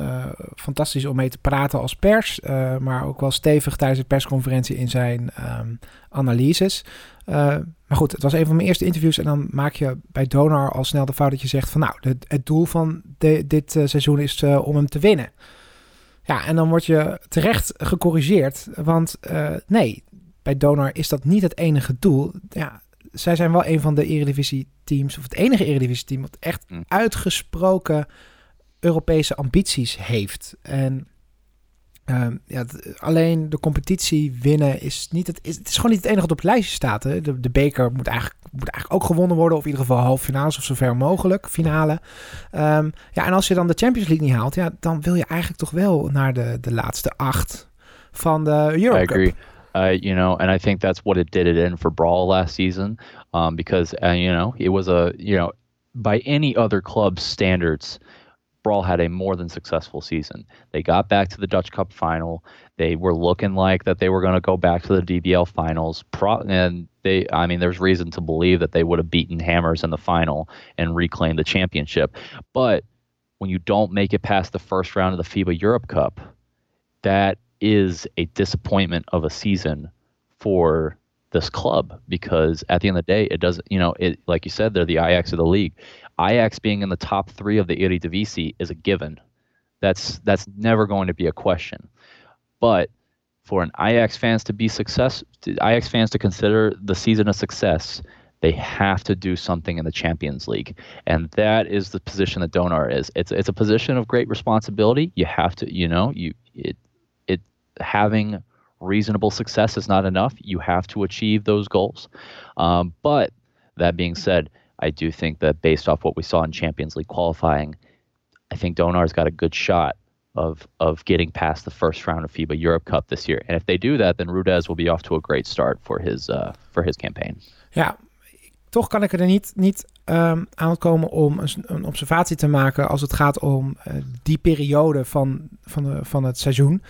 fantastisch om mee te praten als pers, maar ook wel stevig tijdens de persconferentie in zijn um, analyses. maar goed, het was een van mijn eerste interviews en dan maak je bij Donar al snel de fout dat je zegt van nou, het doel van dit seizoen is om hem te winnen. Ja, en dan word je terecht gecorrigeerd. Want nee, bij Donor is dat niet het enige doel. Ja, zij zijn wel een van de Eredivisie-teams, of het enige Eredivisie-team, wat echt hm. uitgesproken Europese ambities heeft. En uh, ja, alleen de competitie winnen is niet het, is, het is gewoon niet het enige wat op het lijstje staat. Hè. De, de beker moet eigenlijk, moet eigenlijk ook gewonnen worden, of in ieder geval halve finales of zover mogelijk, finale. Um, ja, en als je dan de Champions League niet haalt, ja, dan wil je eigenlijk toch wel naar de, de laatste acht van de Euro I agree. You know, and I think that's what it did it in for Brawl last season, um, because uh, you know it was a you know by any other club's standards, Brawl had a more than successful season. They got back to the Dutch Cup final. They were looking like that they were going to go back to the DBL finals. Pro- and they, I mean, there's reason to believe that they would have beaten Hammers in the final and reclaimed the championship. But when you don't make it past the first round of the FIBA Europe Cup, that is a disappointment of a season for this club because at the end of the day, it doesn't, you know, it like you said, they're the Ajax of the league. Ajax being in the top three of the Eredivisie is a given. That's that's never going to be a question. But for an Ajax fans to be success, Ajax fans to consider the season a success, they have to do something in the Champions League, and that is the position that Donar is. It's it's a position of great responsibility. You have to, you know, you it having reasonable success is not enough. You have to achieve those goals. Um, but that being said, I do think that based off what we saw in Champions League qualifying, I think Donar's got a good shot of of getting past the first round of FIBA Europe Cup this year. And if they do that, then Rudez will be off to a great start for his uh, for his campaign. Ja, toch kan ik er niet, niet um, aankomen om een, een, observatie te maken als het gaat om uh, die periode van, van, de, van het seizoen.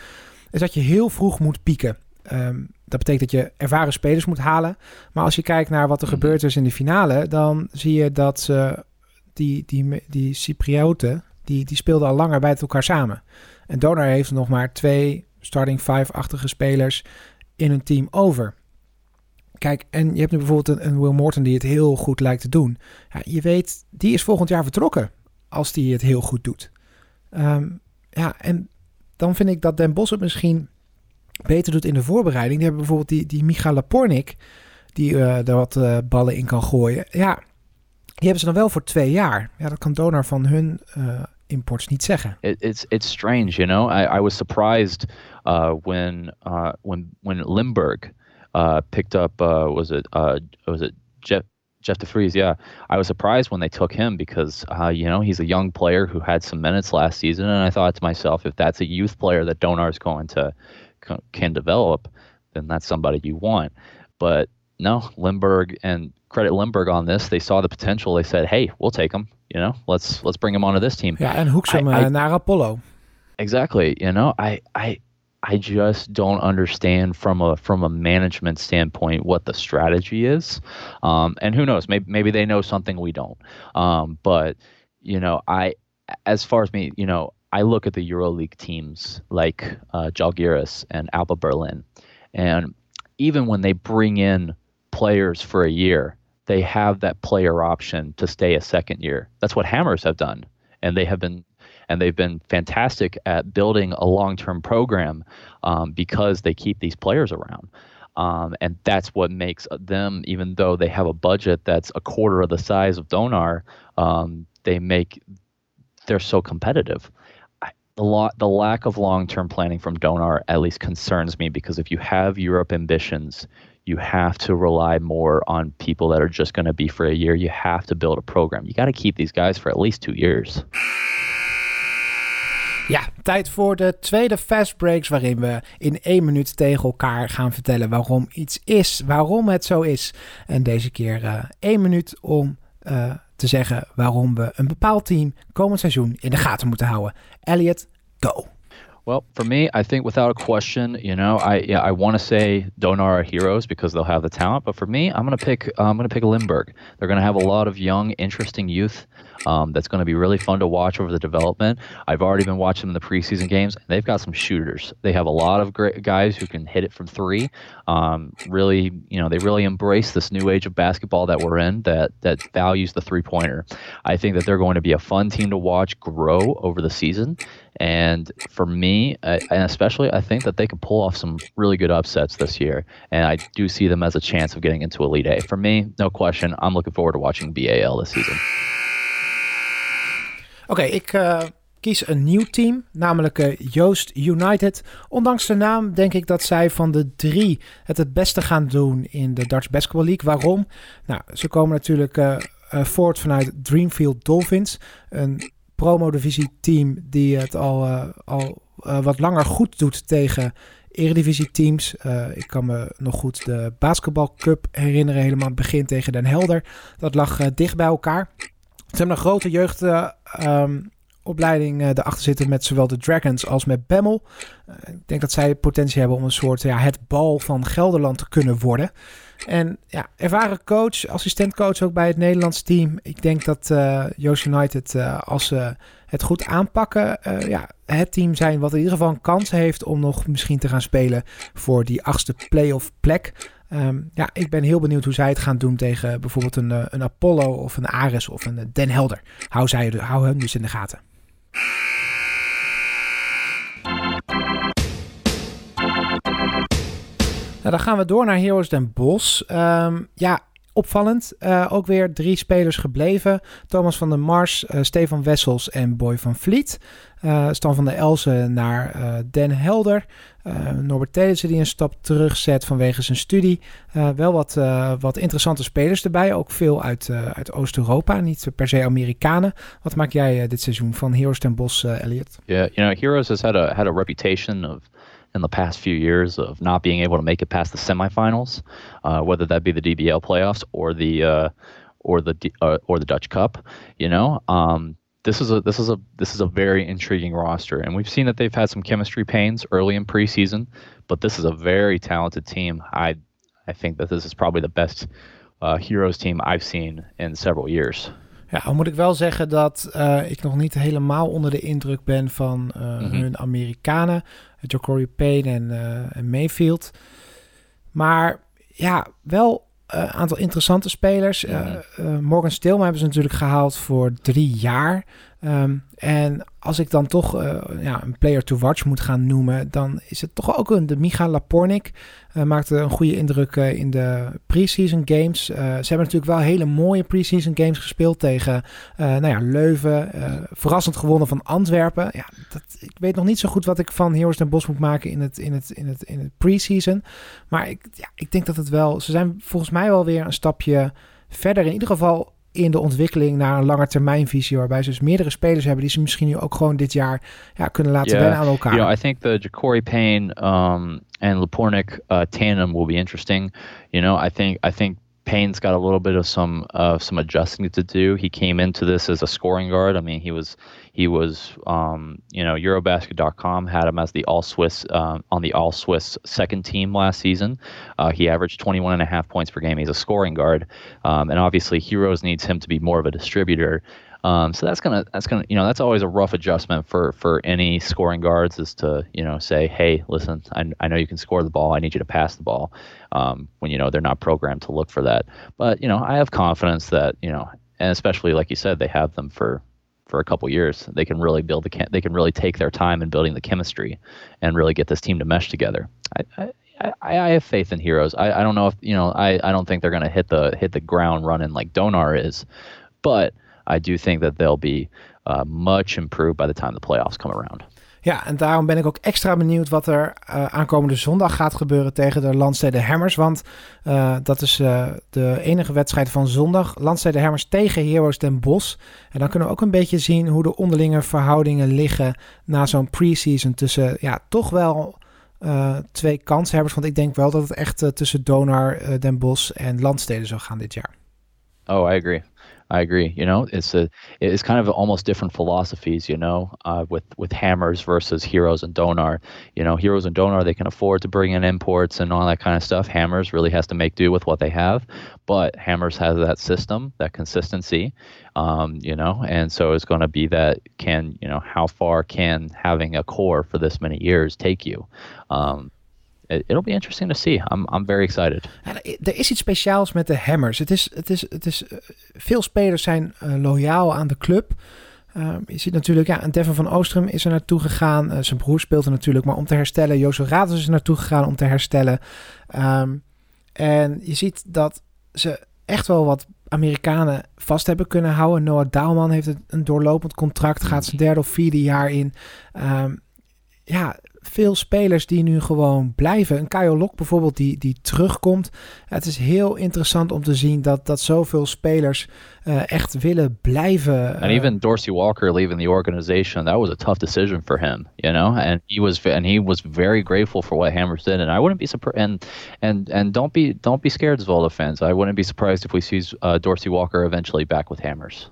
Is dat je heel vroeg moet pieken. Um, dat betekent dat je ervaren spelers moet halen. Maar als je kijkt naar wat er mhm. gebeurd is in de finale, dan zie je dat ze die, die, die Cyprioten, die, die speelden al langer bij elkaar samen. En Donar heeft nog maar twee starting five-achtige spelers in een team over. Kijk, en je hebt nu bijvoorbeeld een, Will Morton die het heel goed lijkt te doen. Ja, je weet, die is volgend jaar vertrokken als die het heel goed doet. Ehm, ja, en dan vind ik dat Den Bos het misschien beter doet in de voorbereiding. Die hebben bijvoorbeeld die, die Micha Lapornik, die uh, er wat uh, ballen in kan gooien. Ja, die hebben ze dan wel voor twee jaar. Ja, dat kan Donar van hun uh, imports niet zeggen. It, it's it's strange, you know. I, I was surprised uh, when uh, when when Limburg uh, picked up was it was it Jeff Jeff DeFries, yeah. I was surprised when they took him because, uh, you know, he's a young player who had some minutes last season. And I thought to myself, if that's a youth player that Donar's going to can develop, then that's somebody you want. But no, Limburg and credit Limburg on this. They saw the potential. They said, "Hey, we'll take him. You know, let's let's bring him onto this team." Yeah, and Hoeksum uh, naar Apollo. Exactly. You know, I I I just don't understand from a from a management standpoint what the strategy is. Um, and who knows? Maybe maybe they know something we don't. Um, but you know, I as far as me, you know, I look at the EuroLeague teams like uh, Jalgiris and Alba Berlin, and even when they bring in players for a year, they have that player option to stay a second year. That's what Hammers have done, and they have been and they've been fantastic at building a long-term program um, because they keep these players around. Um, and that's what makes them, even though they have a budget that's a quarter of the size of Donar, um, they make they're so competitive the lo- the lack of long-term planning from Donar at least concerns me because if you have Europe ambitions, you have to rely more on people that are just going to be for a year. You have to build a program. You got to keep these guys for at least two years. Ja, tijd voor de tweede fast breaks waarin we in één minuut tegen elkaar gaan vertellen waarom iets is, waarom het zo is. En deze keer uh, één minuut om uh, te zeggen waarom we een bepaald team komend seizoen in de gaten moeten houden. Elliot, go. Well, for me, I think without a question, you know, I yeah, I want to say Donar are heroes because they'll have the talent. But for me, I'm gonna pick uh, I'm gonna pick Limburg. They're gonna have a lot of young, interesting youth. Um, that's going to be really fun to watch over the development. I've already been watching them in the preseason games. They've got some shooters. They have a lot of great guys who can hit it from three. Um, really, you know, they really embrace this new age of basketball that we're in that that values the three pointer. I think that they're going to be a fun team to watch grow over the season. And for me, uh, and especially, I think that they could pull off some really good upsets this year. And I do see them as a chance of getting into Elite A. For me, no question, I'm looking forward to watching BAL this season. Oké, ik uh, kies een nieuw team, namelijk uh, Joost United. Ondanks de naam denk ik dat zij van de drie het het beste gaan doen in de Dutch Basketball League. Waarom? Nou, ze komen natuurlijk uh, voort vanuit Dreamfield Dolphins, een promo-divisie team die het al, al wat langer goed doet tegen eredivisie teams. ik kan me nog goed de Basketball Cup herinneren, helemaal het begin tegen Den Helder. Dat lag dicht bij elkaar. Ze hebben een grote jeugdopleiding uh, erachter zitten met zowel de Dragons als met Bemmel. Ik denk dat zij potentie hebben om een soort ja, het bal van Gelderland te kunnen worden. En ja, ervaren coach, assistentcoach ook bij het Nederlands team. Ik denk dat uh, Joost United, als ze het goed aanpakken, ja, het team zijn wat in ieder geval een kans heeft om nog misschien te gaan spelen voor die achtste playoff plek. Um, ja, ik ben heel benieuwd hoe zij het gaan doen tegen bijvoorbeeld een, eh, een Apollo of een Ares of een eh, Den Helder. Hou, zij, hou hem dus in de gaten. Nou, dan gaan we door naar Heroes Den Bos. Um, ja, opvallend. Uh, ook weer drie spelers gebleven. Thomas van der Mars, uh, Stefan Wessels en Boy van Vliet. Uh, Stan van der Elzen naar Den Helder. Norbert Telissen die een stap terugzet vanwege zijn studie. wel wat, wat interessante spelers erbij. Ook veel uit, uit Oost-Europa. Niet per se Amerikanen. Wat maak jij dit seizoen van Heroes Den Bos, Elliot? Yeah, you know, Heroes has had a, had a reputation of... in the past few years of not being able to make it past the semifinals, uh, whether that be the DBL playoffs or the uh, or the uh, or the Dutch Cup. You know, um, this is a this is a this is a very intriguing roster, and we've seen that they've had some chemistry pains early in preseason, but this is a very talented team. I I think that this is probably the best uh, Heroes team I've seen in several years. Ja, dan moet ik wel zeggen dat uh, ik nog niet helemaal onder de indruk ben van uh, mm -hmm. hun Amerikanen. Jocory Payne en, uh, en Mayfield. Maar ja, wel een aantal interessante spelers. Mm -hmm. Morgan Stilma hebben ze natuurlijk gehaald voor drie jaar. Um, en als ik dan toch uh, ja, een player to watch moet gaan noemen, dan is het toch ook een de Micha Lapornik. Uh, maakte een goede indruk uh, in de preseason games. ze hebben natuurlijk wel hele mooie preseason games gespeeld tegen nou ja, Leuven. verrassend gewonnen van Antwerpen. Ja, dat, ik weet nog niet zo goed wat ik van Heroes den Bos moet maken in het, in het, in het, in het preseason. Maar ik, ja, ik denk dat het wel. Ze zijn volgens mij wel weer een stapje verder. In ieder geval in de ontwikkeling naar een langetermijnvisie, waarbij ze dus meerdere spelers hebben die ze misschien nu ook gewoon dit jaar ja, kunnen laten yeah. wennen aan elkaar. Know, I think the Ja'Cory Payne um, and Lapornik uh, tandem will be interesting. You know, I think I think Payne's got a little bit of some uh, some adjusting to do. He came into this as a scoring guard. I mean, he was he was um, you know Eurobasket.com had him as the All Swiss um, on the All Swiss second team last season. Uh, he averaged 21 and a half points per game. He's a scoring guard, um, and obviously Heroes needs him to be more of a distributor. Um, so that's gonna that's gonna you know that's always a rough adjustment for for any scoring guards is to you know say hey listen I, I know you can score the ball I need you to pass the ball um, when you know they're not programmed to look for that but you know I have confidence that you know and especially like you said they have them for for a couple years they can really build the they can really take their time in building the chemistry and really get this team to mesh together I, I I, I, have faith in heroes. I, I don't know if you know. I, I don't think they're to hit the hit the ground running like Donar is, but I do think that they'll be uh, much improved by the time the playoffs come around. Ja, en daarom ben ik ook extra benieuwd wat er uh, aankomende zondag gaat gebeuren tegen de Landstede Hammers. Want uh, dat is uh, de enige wedstrijd van zondag. Landstede Hammers tegen Heroes Den Bosch. En dan kunnen we ook een beetje zien hoe de onderlinge verhoudingen liggen na zo'n preseason tussen ja, toch wel twee kanshebbers. Want ik denk wel dat het echt tussen Donar, Den Bosch en Landstede zou gaan dit jaar. Oh, I agree. I agree. You know, it's a it's kind of almost different philosophies. You know, uh, with with Hammers versus Heroes and Donar. You know, Heroes and Donar they can afford to bring in imports and all that kind of stuff. Hammers really has to make do with what they have, but Hammers has that system, that consistency. Um, you know, and so it's going to be that can you know how far can having a core for this many years take you? Um, it'll be interesting to see. I'm, I'm very excited. Ja, er is iets speciaals met de Hammers. Het is, het is, het is, uh, veel spelers zijn uh, loyaal aan de club. Uh, je ziet natuurlijk, ja, Devin van Oostrum is er naartoe gegaan. Zijn broer speelt er natuurlijk, maar om te herstellen. Jozef Ratos is er naartoe gegaan om te herstellen. Um, en je ziet dat ze echt wel wat Amerikanen vast hebben kunnen houden. Noah Daalman heeft een doorlopend contract, gaat zijn derde of vierde jaar in. Um, ja, veel spelers die nu gewoon blijven. Een Kyle Lok bijvoorbeeld die, die terugkomt. Het is heel interessant om te zien dat, dat zoveel spelers uh, echt willen blijven. Uh, and even Dorsey Walker leaving the organization, that was a tough decision for him, you know. And he was and he was very grateful for what Hammers did. And I wouldn't be surprised. And and and don't be don't be scared well, fans. I wouldn't be surprised if we see uh, Dorsey Walker eventually back with Hammers.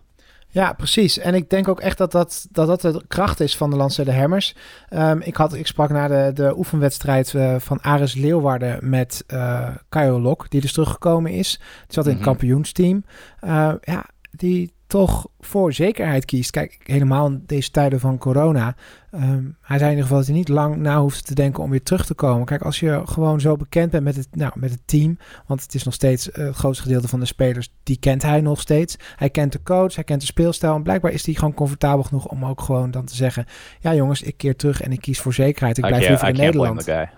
Ja, precies. En ik denk ook echt dat dat, dat, dat de kracht is van de Lancer Hammers. Um, ik, had, ik sprak na de, de oefenwedstrijd uh, van Aris Leeuwarden met uh, Lok, die dus teruggekomen is. Die zat in het mm -hmm. kampioensteam. Uh, ja, die toch voor zekerheid kiest. Kijk, helemaal in deze tijden van corona. Um, hij zei in ieder geval dat hij niet lang na hoeft te denken om weer terug te komen. Kijk, als je gewoon zo bekend bent met het, nou, met het team. Want het is nog steeds uh, het grootste gedeelte van de spelers. Die kent hij nog steeds. Hij kent de coach, hij kent de speelstijl. En blijkbaar is hij gewoon comfortabel genoeg om ook gewoon dan te zeggen... Ja jongens, ik keer terug en ik kies voor zekerheid. Ik blijf liever in Nederland. *laughs* ja,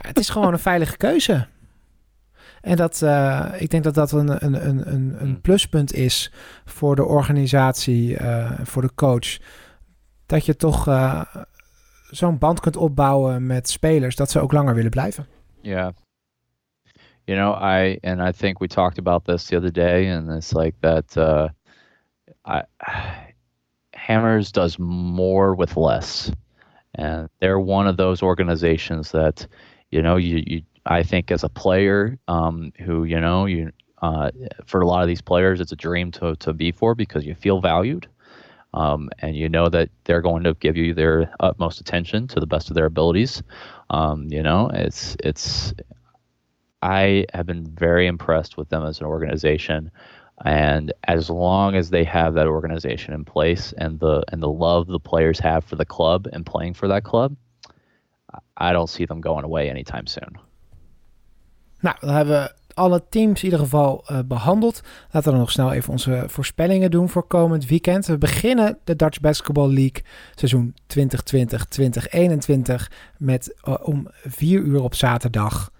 het is gewoon een veilige keuze. En dat, uh, ik denk dat dat een, een, een, een, een pluspunt is voor de organisatie, uh, voor de coach. Dat je toch uh, zo'n band kunt opbouwen met spelers, dat ze ook langer willen blijven. Ja. Yeah. You know, I and I think we talked about this the other day, and it's like that. Uh, I, *sighs* Hammers does more with less, and they're one of those organizations that, you know, you you I think as a player um, who you know you uh, for a lot of these players it's a dream to to be for because you feel valued. Um, and you know that they're going to give you their utmost attention to the best of their abilities. Um, you know, it's it's. I have been very impressed with them as an organization, and as long as they have that organization in place and the and the love the players have for the club and playing for that club, I don't see them going away anytime soon. Nou, dan hebben we alle teams in ieder geval uh, behandeld. Laten we dan nog snel even onze voorspellingen doen voor komend weekend. We beginnen de Dutch Basketball League seizoen 2020-2021 met uh, om 4 uur op zaterdag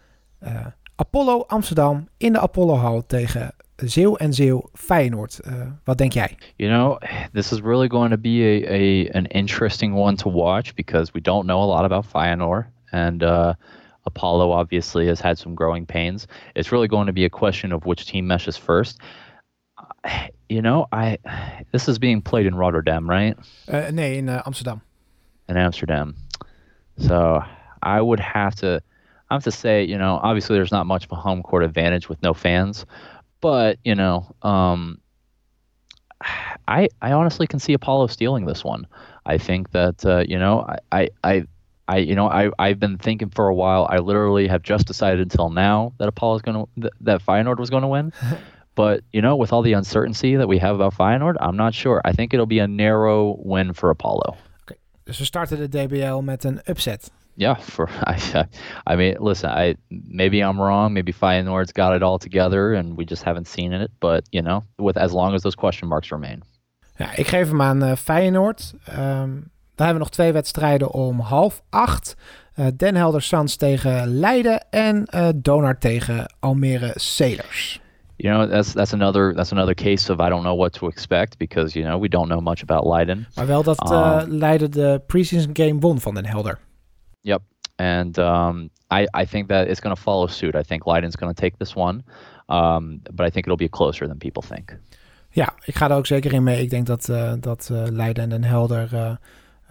uh, Apollo Amsterdam in de Apollo Hall tegen Zeeuw en Zeeuw Feyenoord. wat denk jij? You know, this is really going to be a, a an interesting one to watch because we don't know a lot about Feyenoord and Apollo obviously has had some growing pains. It's really going to be a question of which team meshes first. *sighs* You know, I *sighs* this is being played in Rotterdam, right? Uh, nee, in uh, Amsterdam. In Amsterdam. So I would have to I have to say, you know, obviously there's not much of a home court advantage with no fans, but you know, um, *sighs* I I honestly can see Apollo stealing this one. I think that uh, you know I, I I you know I I've been thinking for a while. I literally have just decided until now that Apollo is going to that Feyenoord was going to win. *laughs* but you know, with all the uncertainty that we have about Feyenoord, I'm not sure. I think it'll be a narrow win for Apollo. Okay. Dus we starten de DBL met een upset. Yeah, for *laughs* I, I mean, listen, I maybe I'm wrong. Maybe Feyenoord's got it all together, and we just haven't seen it. But you know, with as long as those question marks remain. Ja, ik geef hem aan uh, Feyenoord. Um, Dan hebben we nog twee wedstrijden om half acht. Uh, Den Helder Sans tegen Leiden en uh, Donar tegen Almere Sailors. You know, that's that's another that's another case of I don't know what to expect because you know we don't know much about Leiden. Maar wel dat uh, Leiden de preseason game won van Den Helder. Yep, and um, I I think that it's going to follow suit. I think Leiden's going to take this one, um, but I think it'll be closer than people think. Ja, ik ga er ook zeker in mee. Ik denk dat dat Leiden en Den Helder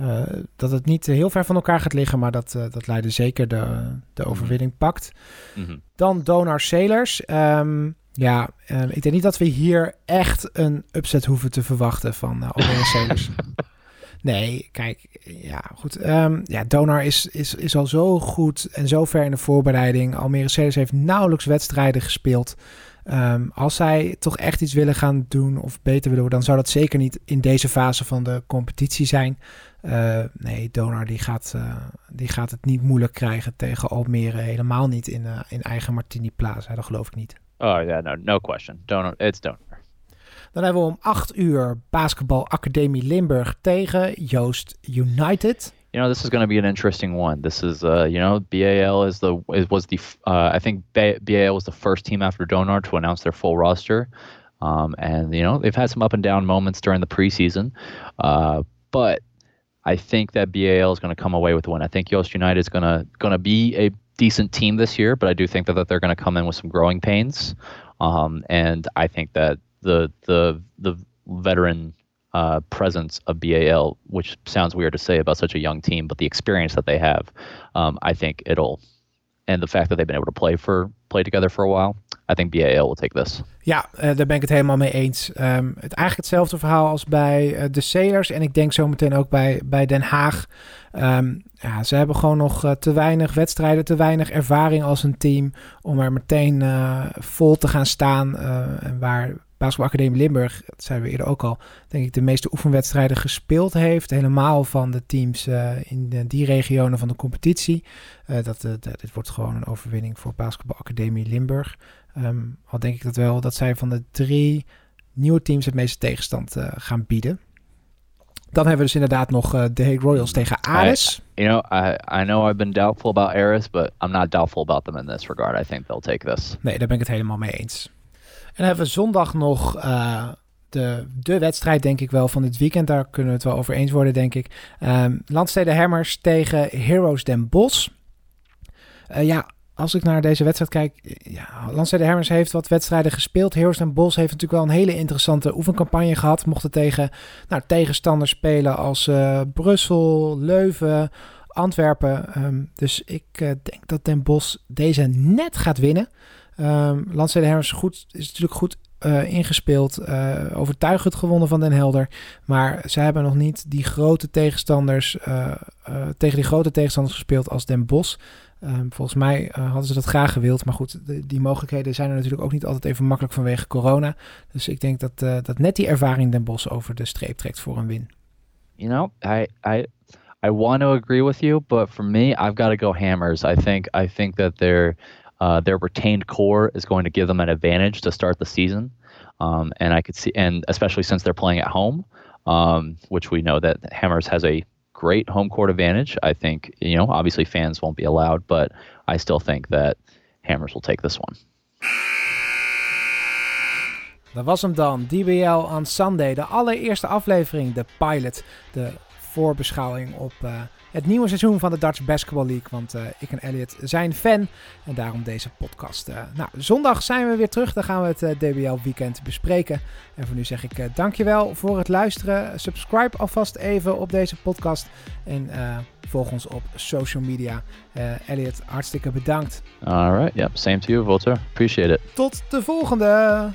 uh, dat het niet heel ver van elkaar gaat liggen, maar dat, uh, dat Leiden zeker de, de overwinning pakt. Mm -hmm. Dan Donar Sailors. Um, Ja, uh, ik denk niet dat we hier echt een upset hoeven te verwachten van Almere Sailors. *laughs* nee, kijk, ja, goed. Um, ja, Donar is, is, is al zo goed en zo ver in de voorbereiding. Almere Sailors heeft nauwelijks wedstrijden gespeeld. Um, als zij toch echt iets willen gaan doen of beter willen worden, dan zou dat zeker niet in deze fase van de competitie zijn. Uh, nee, Donar die gaat, uh, die gaat het niet moeilijk krijgen tegen Almere. Helemaal niet in, uh, in eigen Martini Plaza, dat geloof ik niet. Oh ja, no, no question. Donar, it's Donar. Dan hebben we om 8 uur Basketbal Academie Limburg tegen Joost United. You know, this is going to be an interesting one. This is, uh, you know, BAL is the is, was the uh, I think BAL was the first team after Donar to announce their full roster, um, and you know they've had some up and down moments during the preseason, uh, but I think that BAL is going to come away with the win. I think Yost United is going to going to be a decent team this year, but I do think that, that they're going to come in with some growing pains, um, and I think that the the the veteran uh, presence of BAL, which sounds weird to say about such a young team, but the experience that they have, um, I think it'll, and the fact that they've been able to play for play together for a while, I think BAL will take this. Ja, uh, daar ben ik het helemaal mee eens. Um, het eigenlijk hetzelfde verhaal als bij uh, de Sailors en ik denk zometeen ook bij, bij Den Haag. Um, ja, ze hebben gewoon nog uh, te weinig wedstrijden, te weinig ervaring als een team om er meteen vol te gaan staan. en waar Basketbalacademie Limburg, dat zeiden we eerder ook al, denk ik de meeste oefenwedstrijden gespeeld heeft. Helemaal van de teams in die regionen van de competitie. Dat, dit wordt gewoon een overwinning voor Basketbalacademie Limburg. Um, al denk ik dat wel dat zij van de drie nieuwe teams het meeste tegenstand gaan bieden. Dan hebben we dus inderdaad nog de Hague Royals tegen Ares. I, you know, I, I know I've been doubtful about Ares, but I'm not doubtful about them in this regard. I think they'll take this. Nee, daar ben ik het helemaal mee eens. En dan hebben we zondag nog uh, de, de wedstrijd, denk ik wel, van dit weekend. Daar kunnen we het wel over eens worden, denk ik. Um, Landstede Hammers tegen Heroes Den Bosch. Uh, ja, als ik naar deze wedstrijd kijk, ja, Landstede Hammers heeft wat wedstrijden gespeeld. Heroes Den Bosch heeft natuurlijk wel een hele interessante oefencampagne gehad. Mochten tegen nou, tegenstanders spelen als uh, Brussel, Leuven, Antwerpen. Um, dus ik uh, denk dat Den Bosch deze net gaat winnen. Um, Landstede Hammers goed, is natuurlijk goed uh, ingespeeld. Overtuigend gewonnen van Den Helder. Maar ze hebben nog niet die grote tegenstanders. Tegen die grote tegenstanders gespeeld als Den Bosch. Um, volgens mij hadden ze dat graag gewild. Maar goed, die mogelijkheden zijn er natuurlijk ook niet altijd even makkelijk vanwege corona. Dus ik denk dat, dat net die ervaring Den Bosch over de streep trekt voor een win. You know, I, I, I want to agree with you, but for me, I've got to go Hammers. I think, I think that they're. Uh, their retained core is going to give them an advantage to start the season. Um, and I could see, and especially since they're playing at home, um, which we know that Hammers has a great home court advantage. I think, you know, obviously fans won't be allowed, but I still think that Hammers will take this one. Dat was hem dan, DBL on Sunday, de allereerste aflevering, de pilot, de voorbeschouwing op uh, het nieuwe seizoen van de Dutch Basketball League. Want uh, ik en Elliot zijn fan en daarom deze podcast. Uh, nou, zondag zijn we weer terug. Dan gaan we het uh, DBL weekend bespreken. En voor nu zeg ik dankjewel voor het luisteren. Subscribe alvast even op deze podcast. En volg ons op social media. Elliot, hartstikke bedankt. All right. Yep. Same to you, Walter. Appreciate it. Tot de volgende.